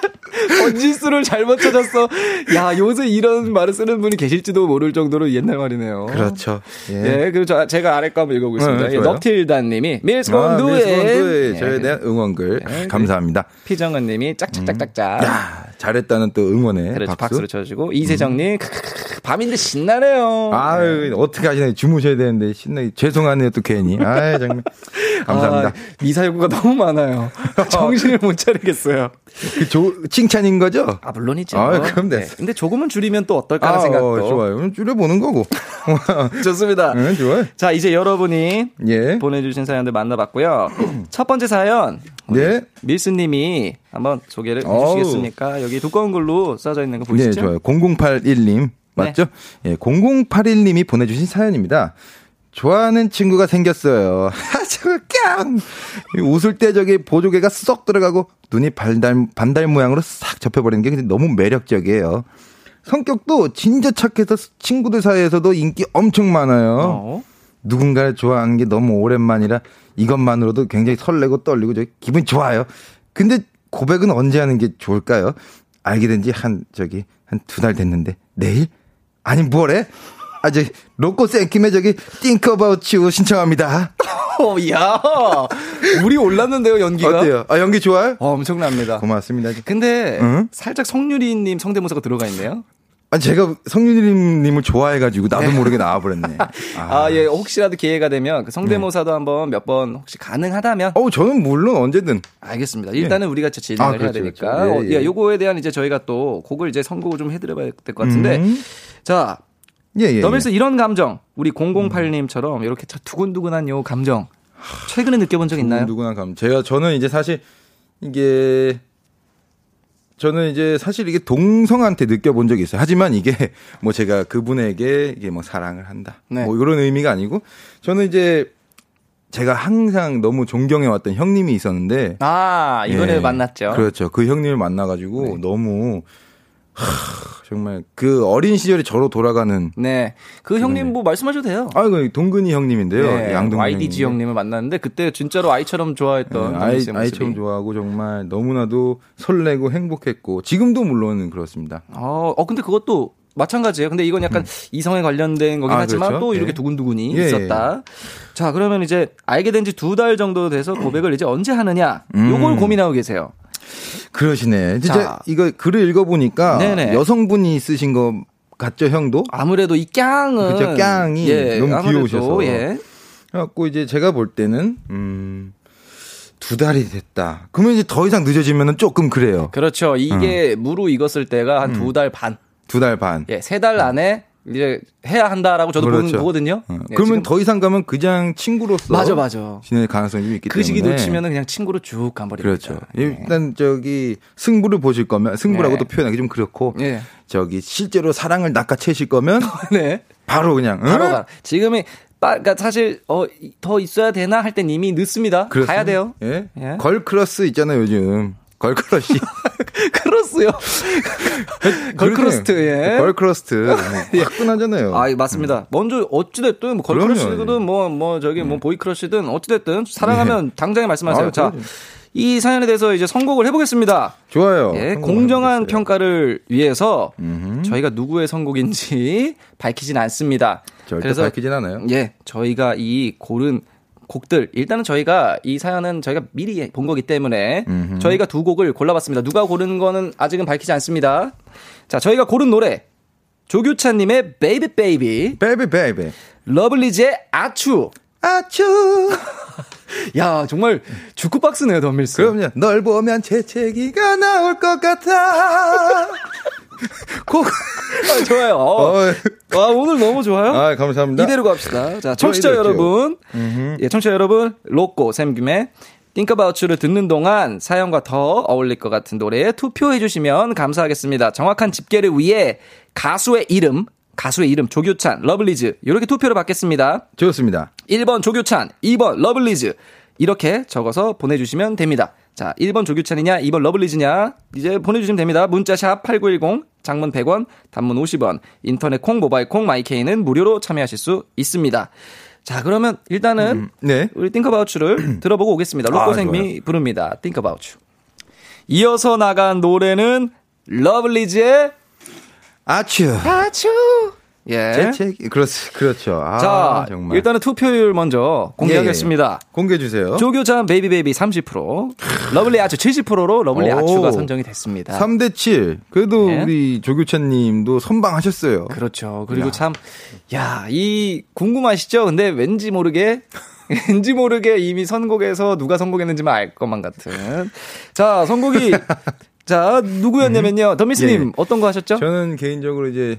번지수를 잘못 찾았어. 야, 요새 이런 말을 쓰는 분이 계실지도 모를 정도로 옛날 말이네요. 그렇죠. 예. 예, 그리고 저, 제가 아래 거 한번 읽어보겠습니다. 네, 예. 넉틸다님이 밀스 아, 건두에 밀스건두에 저에 대한 응원글 네, 감사합니다. 피정은님이 짝짝짝짝짝. 야 잘했다는 또 응원에 그렇죠. 박수. 박수. 를 쳐주고 이세정님 크크크크, 밤인데 신나네요. 아유 어떻게 하시나요? 주무셔야 되는데 신나게 죄송하네요 또 괜히. 아 정말 감사합니다. 아, 미사여구가 너무 많아요. 정신을 못 차리겠어요. 그 조, 칭찬인 거죠? 아 물론이죠. 아, 그럼 됐어. 근데 조금은 줄이면 또 어떨까 하는 아, 생각도 어, 좋아요. 줄여보는 거고. 좋습니다. 응, 좋아요. 자 이제 여러분이 예. 보내주신 사연들 만나봤고요. 첫 번째 사연 네. 밀스님이 한번 소개를 어우. 해주시겠습니까? 여기 두꺼운 글로 써져 있는 거 네, 보이시죠? 좋아요. 0081님. 맞죠? 예, 0081님이 보내주신 사연입니다. 좋아하는 친구가 생겼어요. 하, 저 거 깡! 웃을 때 저기 보조개가 쏙 들어가고 눈이 반달, 반달 모양으로 싹 접혀버리는 게 너무 매력적이에요. 성격도 진짜 착해서 친구들 사이에서도 인기 엄청 많아요. 어. 누군가를 좋아하는 게 너무 오랜만이라 이것만으로도 굉장히 설레고 떨리고 저 기분 좋아요. 근데 고백은 언제 하는 게 좋을까요? 알게 된 지 한 저기 한 두 달 됐는데 내일? 아니 뭐래? 아 저기 로꼬 쌤김에 저기 Think About You 신청합니다. 어, 야, 물이 올랐는데요 연기가. 어때요? 아 연기 좋아요? 어, 엄청납니다. 고맙습니다. 근데 응? 살짝 성유리님 성대모사가 들어가 있네요. 아 제가 성윤희님을 좋아해가지고 나도 모르게 나와버렸네. 아, 예, 혹시라도 기회가 되면 그 성대모사도 한번 몇 번 혹시 가능하다면 어우 저는 물론 언제든 알겠습니다. 일단은 우리가 저 진행을 아, 해야 그렇죠, 되니까 그렇죠. 예, 어, 예. 예, 요거에 대한 이제 저희가 또 곡을 이제 선곡을 좀 해드려봐야 될 것 같은데 음. 자 예, 예. 더밀스 이런 감정 우리 008님처럼 이렇게 참 두근두근한 요 감정 최근에 느껴본 적 있나요? 누구나 감. 제가 저는 이제 사실 이게 저는 이제 사실 이게 동성한테 느껴본 적이 있어요. 하지만 이게 뭐 제가 그분에게 이게 뭐 사랑을 한다. 네. 뭐 이런 의미가 아니고 저는 이제 제가 항상 너무 존경해 왔던 형님이 있었는데 아 이번에 예, 만났죠. 그렇죠. 그 형님을 만나가지고 너무 하, 정말 그 어린 시절에 저로 돌아가는 네, 그 형님 뭐 말씀하셔도 돼요. 아이고 동근이 형님인데요. 네, 양동근 YDG 형님. 형님을 만났는데 그때 진짜로 아이처럼 좋아했던 네, 네, 아이. 아이처럼 좋아하고 정말 너무나도 설레고 행복했고 지금도 물론 그렇습니다. 어, 어 근데 그것도 마찬가지예요. 근데 이건 약간 이성에 관련된 거긴 아, 하지만 그렇죠. 또 이렇게 예. 두근두근이 예, 있었다. 자, 그러면 이제 알게 된 지 두 달 정도 돼서 고백을 이제 언제 하느냐? 음. 요걸 고민하고 계세요. 그러시네. 진짜 자. 이거 글을 읽어보니까 네네. 여성분이 쓰신 거 같죠, 형도? 아무래도 이 깡은 그죠, 깡이 너무 아무래도, 귀여우셔서. 예. 그래갖고 이제 제가 볼 때는 음. 두 달이 됐다. 그러면 이제 더 이상 늦어지면은 조금 그래요. 그렇죠. 이게 음. 무르 익었을 때가 한 두 달 반. 두 달 반. 예, 세 달 안에 이제 해야 한다라고 저도 그렇죠. 거거든요. 어. 예, 그러면 더 이상 가면 그냥 친구로서 맞아 맞아. 지낼 가능성이 좀 있기 그 시기 때문에 놓치면은 그냥 친구로 쭉 가버립니다. 그렇죠. 예. 일단 저기 승부를 보실 거면 승부라고도 네. 표현하기 좀 그렇고 예. 저기 실제로 사랑을 낚아채실 거면 네. 바로 그냥 응? 바로 가. 지금이 빠, 그러니까 사실 어 더 있어야 되나 할 땐 이미 늦습니다. 그렇습니다. 가야 돼요. 예. 예. girl crush 있잖아요 요즘. girl crush. crush요. girl crust 예. girl crust. 화끈하잖아요. 아, 맞습니다. 먼저 어찌됐든 뭐 girl crush든 그럼요. 뭐뭐 저기 뭐 boy crush든 어찌됐든 사랑하면 당장에 말씀하세요. 아, 자. 이 사연에 대해서 이제 선곡을 해보겠습니다. 좋아요. 예, 공정한 해보겠어요. 평가를 위해서 음흠. 저희가 누구의 선곡인지 밝히진 않습니다. 절대 밝히진 않아요. 예, 저희가 이 고른 곡들 일단은 저희가 이 사연은 저희가 미리 본 거기 때문에 음흠. 저희가 두 곡을 골라봤습니다. 누가 고른 거는 아직은 밝히지 않습니다. 자, 저희가 고른 노래 조규찬님의 Baby Baby, Baby Baby. 러블리즈의 아추. 아추. 야, 정말 주크 박스네요, 덤밀스. 그럼요. 널 보면 재채기가 나올 것 같아. 곡. 아, 좋아요. 어. 어, 와, 오늘 너무 좋아요. 아, 감사합니다. 이대로 갑시다. 자, 청취자 여러분. 예, 청취자 여러분, 로꼬, 샘김의 Think About You를 듣는 동안 사연과 더 어울릴 것 같은 노래에 투표해주시면 감사하겠습니다. 정확한 집계를 위해 가수의 이름, 가수의 이름, 조규찬, 러블리즈, 이렇게 투표를 받겠습니다. 좋습니다. 1번 조규찬, 2번 러블리즈. 이렇게 적어서 보내주시면 됩니다. 자, 1번 조규찬이냐, 2번 러블리즈냐, 이제 보내주시면 됩니다. 문자샵 8910, 장문 100원, 단문 50원, 인터넷 콩, 모바일 콩, My K는 무료로 참여하실 수 있습니다. 자, 그러면 일단은 음, 네. 우리 Think About You를 들어보고 오겠습니다. 아, 로꼬생미 부릅니다. Think About You. 이어서 나간 노래는 러블리즈의 아츄. 아츄. 예. 재채기. 그렇, 그렇죠. 아, 자, 정말. 일단은 투표율 먼저 공개하겠습니다. 공개해주세요. 조규찬 Baby Baby 30%, 러블리 아츄 70%로 러블리 오. 아츄가 선정이 됐습니다. 3대7. 그래도 네. 우리 조규찬 님도 선방하셨어요. 그렇죠. 그리고 야. 참, 야, 이, 궁금하시죠? 근데 왠지 모르게, 왠지 모르게 이미 선곡에서 누가 선곡했는지만 알 것만 같은. 자, 선곡이, 자, 누구였냐면요. 더밀스님, 예. 어떤 거 하셨죠? 저는 개인적으로 이제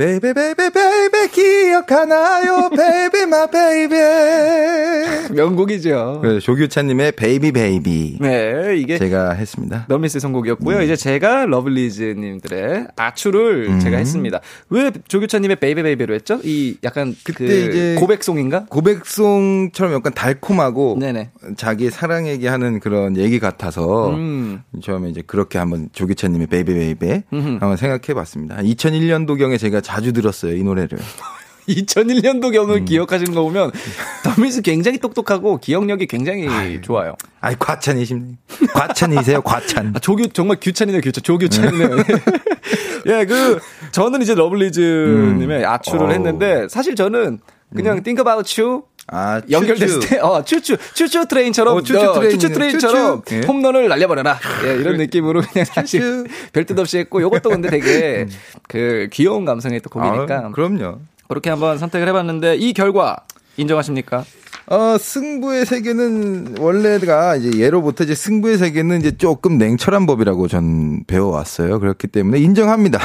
baby baby baby 기억하나요 baby my baby 명곡이죠. 그래서 조규찬님의 Baby Baby 네, 이게 제가 했습니다. 더밀스 선곡이었고요. 이제 제가 러블리즈님들의 아추를 제가 했습니다. 왜 조규찬님의 Baby Baby로 했죠? 이 약간 그때 그 이제 고백송인가? 고백송처럼 약간 달콤하고 네네. 자기 사랑 얘기하는 그런 얘기 같아서 음. 처음에 이제 그렇게 한번 조규찬님의 Baby Baby. 한번 생각해봤습니다. 2001년도 경에 제가 자주 들었어요 이 노래를. 2001년도 경을 음. 기억하시는 거 보면 던밀스 굉장히 똑똑하고 기억력이 굉장히 좋아요. 아이 과찬이십니 과찬이세요 과찬. 아, 조규 정말 규찬이네 규찬 조규찬이네. 예, 그 저는 이제 러블리즈님의 아추를 어우. 했는데 사실 저는 그냥 Think About You 아 연결됐을 츄츄. 때, 어, 추추, 추추 트레인처럼, 어, 추추 트레인. 추추 트레인처럼 추추. 예. 홈런을 날려버려라. 예, 이런 느낌으로 그냥 사실 추추. 별뜻 없이 했고, 요것도 근데 되게 그 귀여운 감성의 또 곡이니까. 아, 그럼요. 그렇게 한번 선택을 해봤는데, 이 결과 인정하십니까? 어, 승부의 세계는 원래가 이제 예로부터 이제 승부의 세계는 이제 조금 냉철한 법이라고 전 배워왔어요. 그렇기 때문에 인정합니다.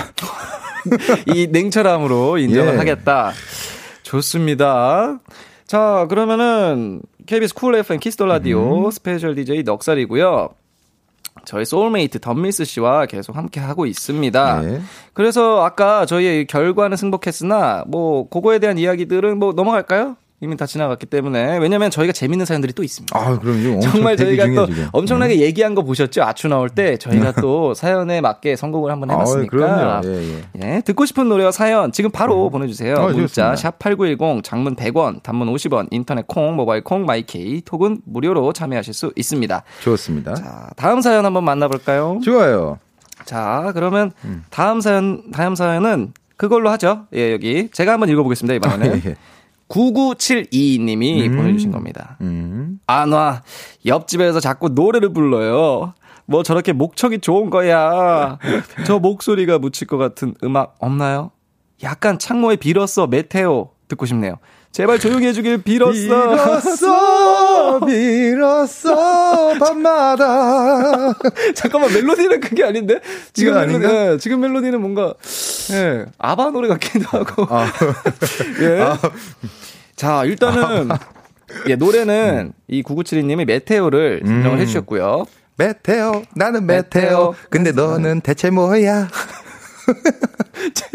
이 냉철함으로 인정을 예. 하겠다. 좋습니다. 자, 그러면은 KBS Cool FM Kiss the Radio special DJ 넉살이고요. 저희 소울메이트 덤미스 씨와 계속 함께 하고 있습니다. 네. 그래서 아까 저희의 결과는 승복했으나 뭐 그거에 대한 이야기들은 뭐 넘어갈까요? 이미 다 지나갔기 때문에 왜냐면 저희가 재밌는 사연들이 또 있습니다. 아, 그럼 지금 엄청 정말 저희가 중이에요, 또 지금. 음. 엄청나게 얘기한 거 보셨죠? 아추 나올 때 저희가 또 사연에 맞게 선곡을 한번 해봤으니까. 아, 그럼요. 예, 예. 예, 듣고 싶은 노래와 사연 지금 바로 보내주세요. 아, 문자 좋습니다. 샵8910 장문 100원 단문 50원 인터넷 콩 모바일 콩 마이케이 톡은 무료로 참여하실 수 있습니다. 좋습니다. 자 다음 사연 한번 만나볼까요? 좋아요. 자 그러면 음. 다음 사연 다음 사연은 그걸로 하죠. 예 여기 제가 한번 읽어보겠습니다 이번에는 예, 예. 9972님이 보내주신 겁니다. 음. 안 와 옆집에서 자꾸 노래를 불러요. 뭐 저렇게 목청이 좋은 거야. 저 목소리가 묻힐 것 같은 음악 없나요? 약간 창모에 빌었어 메테오 듣고 싶네요. 제발 조용히 해주길 빌었어. 빌었어, 빌었어, 밤마다. 잠깐만 멜로디는 그게 아닌데 지금 멜로디, 아닌가? 예, 지금 멜로디는 뭔가 예, 아바 노래 같기도 하고. 예. 자 일단은 예 노래는 이 9972님이 메테오를 선정을 해주셨고요. 메테오, 나는 메테오. 메테오. 근데 너는 대체 뭐야?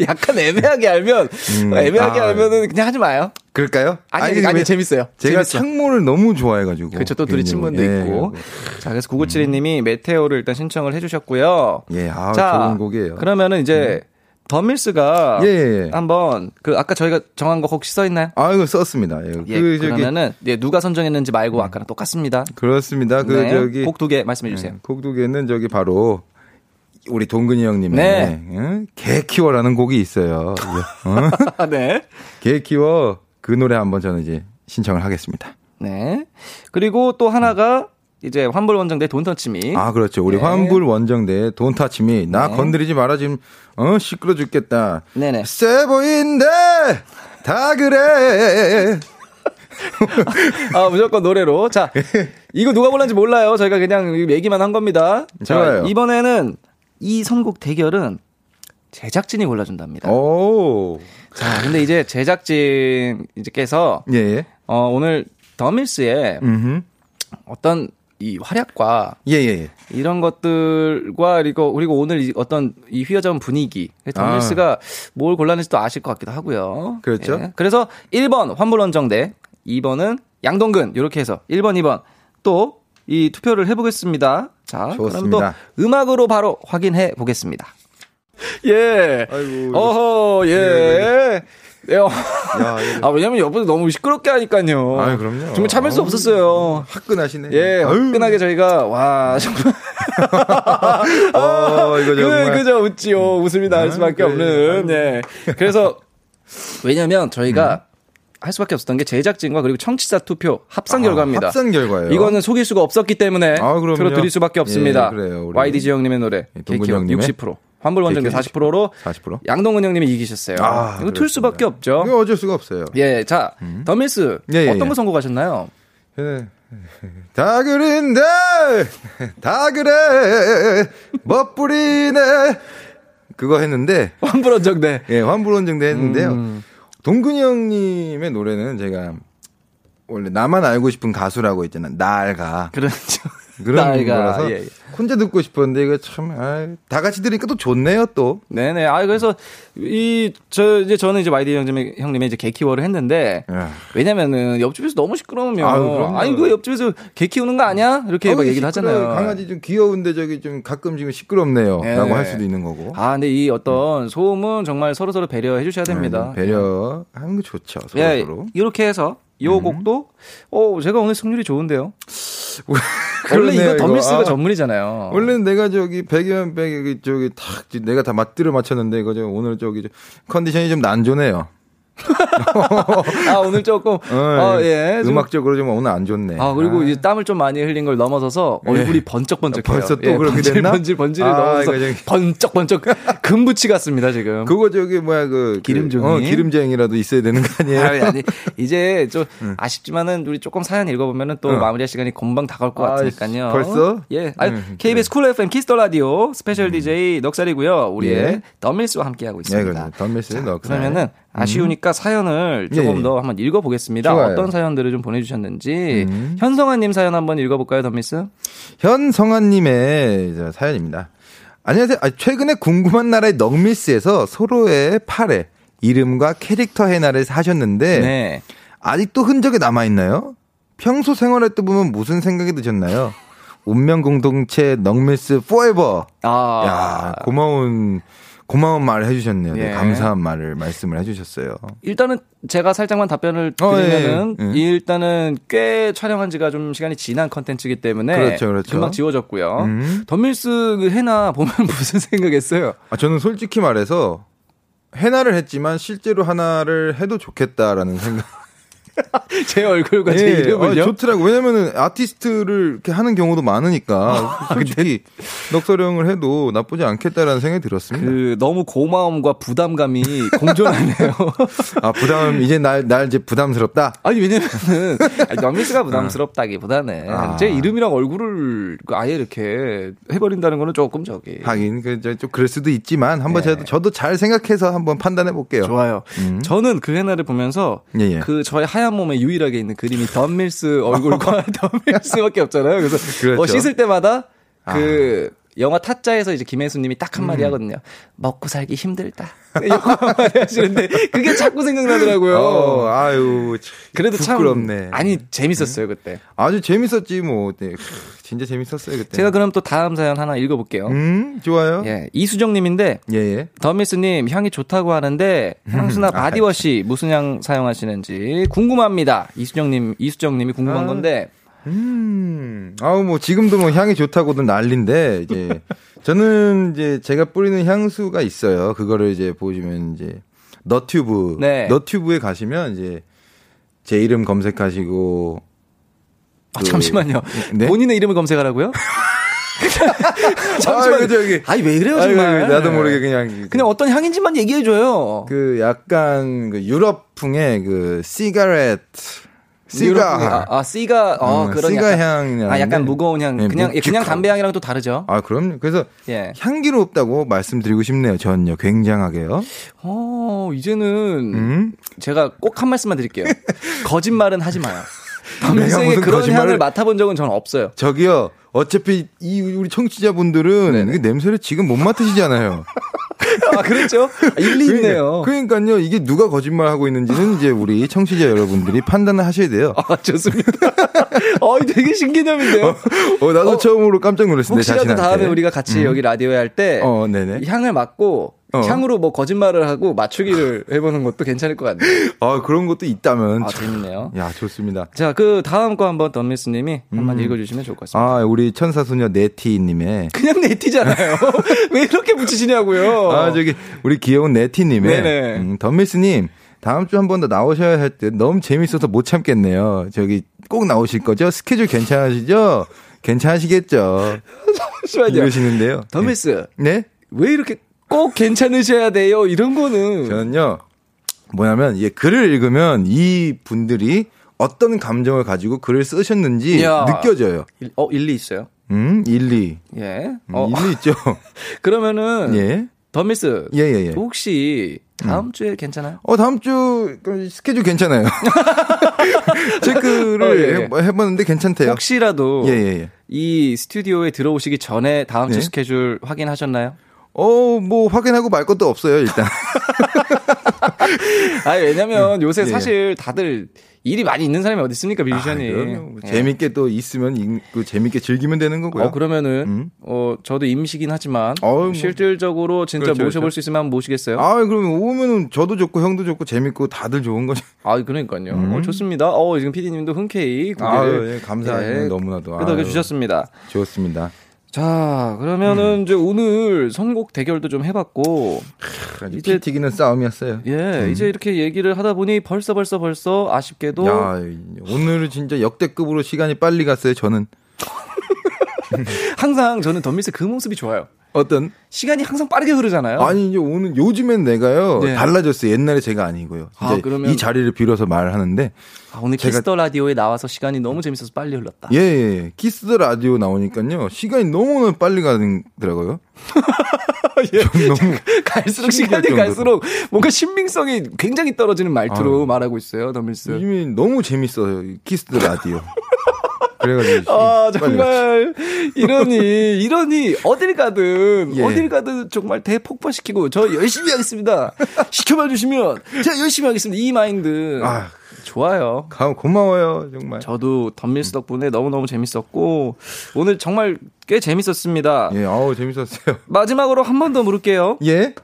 약간 애매하게 알면 애매하게 아. 알면은 그냥 하지 마요. 그럴까요? 아니 아니, 왜- 재밌어요. 제가 재밌어. 창모를 너무 좋아해가지고. 그렇죠. 또 둘이 개인적으로. 친분도 예, 있고. 자, 그래서 9972님이 메테오를 일단 신청을 해주셨고요. 예, 아, 자, 좋은 곡이에요. 음. 그러면은 이제 덤밀스가 예, 예, 예. 한번 그 아까 저희가 정한 거 혹시 써 있나요? 아, 이거 썼습니다. 예, 예, 그, 그러면은 예, 누가 선정했는지 말고 아까랑 똑같습니다. 그렇습니다. 그, 네, 저기. 곡 두 개 말씀해 주세요. 예, 곡두 개는 저기 바로 우리 동근이 형님의 네. 응? 개 키워라는 곡이 있어요. 어? 네. 개 키워 그 노래 한번 저는 이제 신청을 하겠습니다. 네. 그리고 또 하나가 이제 환불 원정대 돈터치미. 아 그렇죠. 우리 네. 환불 원정대 돈 타치미 나 네. 건드리지 마라 지금 어 시끄러 죽겠다. 네네. 세 보인데 다 그래. 아, 무조건 노래로. 자, 이거 누가 골랐는지 몰라요. 저희가 그냥 얘기만 한 겁니다. 자, 좋아요. 이번에는 이 선곡 대결은 제작진이 골라준답니다. 오. 자, 근데 이제 제작진 이제께서 예. 예. 어, 오늘 더밀스의 음. 어떤 이 활약과 예, 예, 예. 이런 것들과 그리고 그리고 오늘 이 어떤 이 휘어져 온 분위기 더밀스가 뭘 골랐는지 또 아실 것 같기도 하고요. 그렇죠. 예. 그래서 1번 환불원정대, 2번은 양동근 이렇게 해서 1번, 2번 또 이 투표를 해보겠습니다. 자, 그럼 좋습니다. 또 음악으로 바로 확인해 보겠습니다. 예. 아이고, 어허, 예. 예, 어. 야, 아, 왜냐면 옆에서 너무 시끄럽게 하니까요. 아유, 그럼요. 정말 참을 수 없었어요. 화끈하시네. 예. 화끈하게 저희가, 와, 정말. 어, 이거 정말. 그, 그저 웃지요. 웃음이 나올 아, 수밖에 그래. 없는. 예. 그래서, 왜냐면 저희가 할 수밖에 없었던 게 제작진과 그리고 청취자 투표 합산 아, 결과입니다. 합산 결과예요. 이거는 속일 수가 없었기 때문에 아, 그럼요. 들어드릴 수밖에 없습니다. 예, 그래요, 우리. YDG 형님의 노래 예, 형님의 60%, 환불 원정대 개키 40%로 40%? 양동근 형님이 이기셨어요. 아, 이거 틀 수밖에. 없죠. 이거 어쩔 수가 없어요. 예, 자, 더밀스 예, 예, 어떤 예. 거 선곡하셨나요? 예. 다 그린데 다 그래 멋부리네 그거 했는데 환불 원정대. 예 환불원정대 했는데요 음. 동근이 형님의 노래는 제가 원래 나만 알고 싶은 가수라고 있잖아 나알가 그렇죠. 그런 나알가, 거라서 예, 예. 혼자 듣고 싶었는데 이거 참다 같이 들으니까 또 좋네요 또 네네. 아, 그래서, 이, 저, 이제 저는 이제 YD 형님의, 형님의 이제 개 키워를 했는데, 야. 왜냐면은 옆집에서 너무 시끄러우면, 아유. 아니, 그 옆집에서 개 키우는 거 아니야? 이렇게 막 어우, 얘기를 시끄러워요. 하잖아요. 강아지 좀 귀여운데 저기 좀 가끔 지금 시끄럽네요 예. 라고 할 수도 있는 거고 아, 근데 이 어떤 소음은 정말 서로 서로 배려해 주셔야 됩니다. 네, 배려 하는 거 좋죠 서로 예, 서로 이렇게 해서 요 곡도 어 제가 오늘 승률이 좋은데요. 원래 이거. 덤밀스가 아. 전문이잖아요. 원래는 내가 저기 백이면 백이 저기 탁 내가 다 맞들어 맞췄는데 이거 저 오늘 저기 저 컨디션이 좀 난조네요. 아 오늘 조금 아, 예. 좀- 음악적으로 좀 오늘 안 좋네. 아 그리고 이 땀을 좀 많이 흘린 걸 넘어서서 얼굴이 번쩍번쩍해요. 아, 벌써 또 예, 그렇게 번질, 됐나? 번질 번질을 아, 넘어서 번쩍번쩍 금붙이 같습니다 지금. 그거 저기 뭐야 그 기름종이? 그, 어, 기름쟁이라도 있어야 되는 거 아니에요? 아니, 아니 이제 좀 아쉽지만은 우리 조금 사연 읽어보면은 또 응. 마무리할 시간이 금방 다가올 것 아, 같으니까요. 벌써? 예. 아, 응, KBS Cool FM Kiss the Radio special DJ 넉살이고요. 우리의 예. 던밀스와 함께하고 네, 있습니다. 그렇죠. 던밀스 넉살. 그러면은 아쉬우니까 사연을 조금 예, 예. 더 한번 읽어보겠습니다. 좋아요. 어떤 사연들을 좀 보내주셨는지 음. 현성아님 사연 한번 읽어볼까요, 던밀스? 현성아님의 저 사연입니다. 안녕하세요. 아, 최근에 궁금한 나라의 넉미스에서 서로의 팔에 이름과 캐릭터 해나를 사셨는데 네. 아직도 흔적이 남아 있나요? 평소 생활할 때 보면 무슨 생각이 드셨나요? 운명 공동체 넉밀스 포에버. 아, 야 고마운 고마운 말을 해주셨네요. 네, 예. 감사한 말을 말씀을 해주셨어요. 일단은 제가 살짝만 답변을 어, 드리면은 예, 예. 일단은 꽤 촬영한 지가 좀 시간이 지난 컨텐츠이기 때문에 그렇죠, 그렇죠. 금방 지워졌고요. 음. 덤밀스 그 해나 보면 무슨 생각했어요? 아, 저는 솔직히 말해서 해나를 했지만 실제로 하나를 해도 좋겠다라는 생각. 제 얼굴과 제 예, 이름을요? 아, 좋더라고. 왜냐면은 아티스트를 이렇게 하는 경우도 많으니까 솔직히 넉서령을 해도 나쁘지 않겠다라는 생각이 들었습니다. 그 너무 고마움과 부담감이 공존하네요. 아 부담 이제 날 날 이제 부담스럽다. 아니 왜냐면은 아니, 덤밀스가 부담스럽다기보다는 아. 제 이름이랑 얼굴을 그 아예 이렇게 해버린다는 거는 조금 저기 하긴 그좀 그럴 수도 있지만 한번 네. 저도 저도 잘 생각해서 한번 판단해 볼게요. 좋아요. 저는 그 해나를 보면서 음. 예, 예. 그 저의 하얀 몸에 유일하게 있는 그림이 덤밀스 얼굴과 덤밀스밖에 없잖아요. 그래서 그렇죠. 뭐 씻을 때마다 그 영화 타짜에서 이제 김혜수님이 딱 한마디 하거든요. 먹고 살기 힘들다. 한마디 하시는데 그게 자꾸 생각나더라고요. 어, 아유 참 그래도 부끄럽네. 참 아니 재밌었어요 그때. 아주 재밌었지 뭐. 네. 진짜 재밌었어요 그때. 제가 그럼 또 다음 사연 하나 읽어볼게요. 음 좋아요. 예, 이수정님인데 예 예. 던밀스님 향이 좋다고 하는데 향수나 body wash 무슨 향 사용하시는지 궁금합니다. 이수정님 이수정님이 궁금한 아. 건데 음, 아우 뭐 지금도 뭐 향이 좋다고도 난리인데 이제 저는 이제 제가 뿌리는 향수가 있어요. 그거를 이제 보시면 이제 너튜브, 네. 너튜브에 가시면 이제 제 이름 검색하시고 아, 잠시만요. 네? 본인의 이름을 검색하라고요? 잠시만요. 아이고, 저기. 아니 왜 그래요 아이고, 정말? 나도 모르게 그냥 그냥 어떤 향인지만 얘기해 줘요. 그 약간 그 유럽풍의 그 시가렛 시가 아, 아 씨가 어, 어, 그런 약간, 향이 아 약간 무거운 향. 네, 그냥 예, 그냥. 담배 향이랑 또 다르죠. 아 그럼요. 그래서 예. 향기롭다고 말씀드리고 싶네요. 전요 굉장하게요. 어, 이제는 음? 제가 꼭 한 말씀만 드릴게요. 거짓말은 하지 마요. 평생에 그런 거짓말을- 향을 맡아본 적은 저는 없어요. 저기요. 어차피 이 우리 청취자분들은 네네. 이 냄새를 지금 못 맡으시잖아요. 아, 그렇죠? 일리 있네요. 그러니까, 요 이게 누가 거짓말 하고 있는지는 이제 우리 청취자 여러분들이 판단을 하셔야 돼요. 아, 좋습니다. 어, 되게 신개념인데요. 어, 나도 어, 처음으로 깜짝 놀랐습니다. 혹시라도 자신한테. 다음에 우리가 같이 음. 여기 라디오에 할때 어. 향을 맡고 어. 향으로 뭐 거짓말을 하고 맞추기를 해보는 것도 괜찮을 것 같네요. 아, 그런 것도 있다면. 아, 참. 재밌네요. 야, 좋습니다. 자, 그 다음 거 한번 덤미스님이 한번 읽어주시면 좋을 것 같습니다. 아, 우리 천사소녀 네티님의. 그냥 네티잖아요. 왜 이렇게 붙이시냐고요. 아, 저기, 우리 귀여운 네티님의. 어. 네네. 음, 덤미스님, 다음 주 한 번 더 나오셔야 할듯 너무 재밌어서 못 참겠네요. 저기, 꼭 나오실 거죠? 스케줄 괜찮으시죠? 괜찮으시겠죠? 잠시만요. 이러시는데요. 덤미스, 네? 왜 이렇게 꼭 괜찮으셔야 돼요? 이런 거는. 저는요, 뭐냐면, 이 글을 읽으면 이 분들이 어떤 감정을 가지고 글을 쓰셨는지 이야. 느껴져요. 일- 어, 일리 있어요. 음, 일리. 예. 음, 어, 일리 있죠. 그러면. 예. 덤미스. 예, 예, 예. 혹시 다음 주에 괜찮아요? 어, 다음 주 그, 스케줄 괜찮아요. 체크를 어, 예, 예. 해- 해봤는데 괜찮대요. 혹시라도 예, 예, 예. 이 스튜디오에 들어오시기 전에 다음 주 네. 스케줄 확인하셨나요? 어, 뭐, 확인하고 말 것도 없어요, 일단. 아 왜냐면 요새 예. 사실 다들 일이 많이 있는 사람이 어디 있습니까 뮤지션이? 아, 그럼요. 뭐 예. 재밌게 또 있으면 읽고 재밌게 즐기면 되는 거고요. 어 그러면은 음. 어 저도 임시긴 하지만 어우, 뭐. 실질적으로 진짜 그렇죠, 모셔볼 그렇죠. 수 있으면 한번 모시겠어요? 아, 그러면 오면은 저도 좋고 형도 좋고 재밌고 다들 좋은 거죠. 아, 그러니까요. 어, 좋습니다. 어 지금 PD님도 흔쾌히 음. 아유, 고개를 예, 너무나도. 끄덕여. 주셨습니다. 좋습니다. 자 그러면은 음. 이제 오늘 선곡 대결도 좀 해봤고 아주 이제- 피 튀기는 싸움이었어요. 예 이제 이렇게 얘기를 하다 보니 벌써 벌써 벌써 아쉽게도 야, 오늘은 진짜 역대급으로 시간이 빨리 갔어요, 저는. 항상 저는 덤미스 그 모습이 좋아요. 어떤? 시간이 항상 빠르게 흐르잖아요. 아니, 이제 오늘, 요즘엔 내가요, 네. 달라졌어요. 옛날에 제가 아니고요. 아, 그러면- 이 자리를 빌어서 말하는데, 아, 오늘 제가- 키스터 라디오에 나와서 시간이 너무 재밌어서 빨리 흘렀다. 예, 예, 예. Kiss the Radio 나오니까요, 시간이 너무너무 빨리 가더라고요. 좀 너무, 갈수록 시간이 정도로. 갈수록 뭔가 신빙성이 굉장히 떨어지는 말투로 아유. 말하고 있어요, 던밀스. 요즘에 너무 재밌어요. 이 Kiss the Radio. 그래가지고. 아. 정말, 이러니, 이러니, 어딜 가든, 예. 어딜 가든 정말 대폭발시키고, 저 열심히 하겠습니다. 시켜봐 주시면, 제가 열심히 하겠습니다. 이 마인드. 아. 좋아요. 가, 고마워요, 정말. 저도 덤밀스 덕분에 너무너무 재밌었고, 오늘 정말 꽤 재밌었습니다. 예, 아우, 재밌었어요. 마지막으로 한 번 더 물을게요. 예?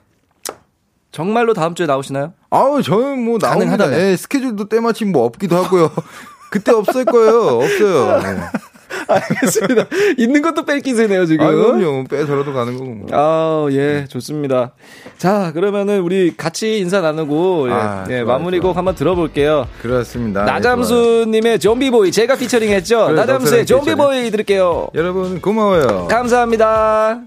정말로 다음 주에 나오시나요? 아우, 저는 뭐, 나옵니다. 가능하다면. 예, 스케줄도 때마침 뭐 없기도 하고요. 그때 없을 거예요. 없어요. 예. 알겠습니다. 있는 것도 뺄 기세네요, 지금. 아, 그럼요. 빼서라도 가는 거고. 뭐. 아, 예, 좋습니다. 자, 그러면은 우리 같이 인사 나누고, 예, 아, 예, 좋아요, 마무리곡 좋아요. 한번 들어볼게요. 그렇습니다. 네. 나잠수님의 좀비보이, 제가 피처링 했죠? 그래, 나잠수의 좀비보이 들을게요. 여러분, 고마워요. 감사합니다.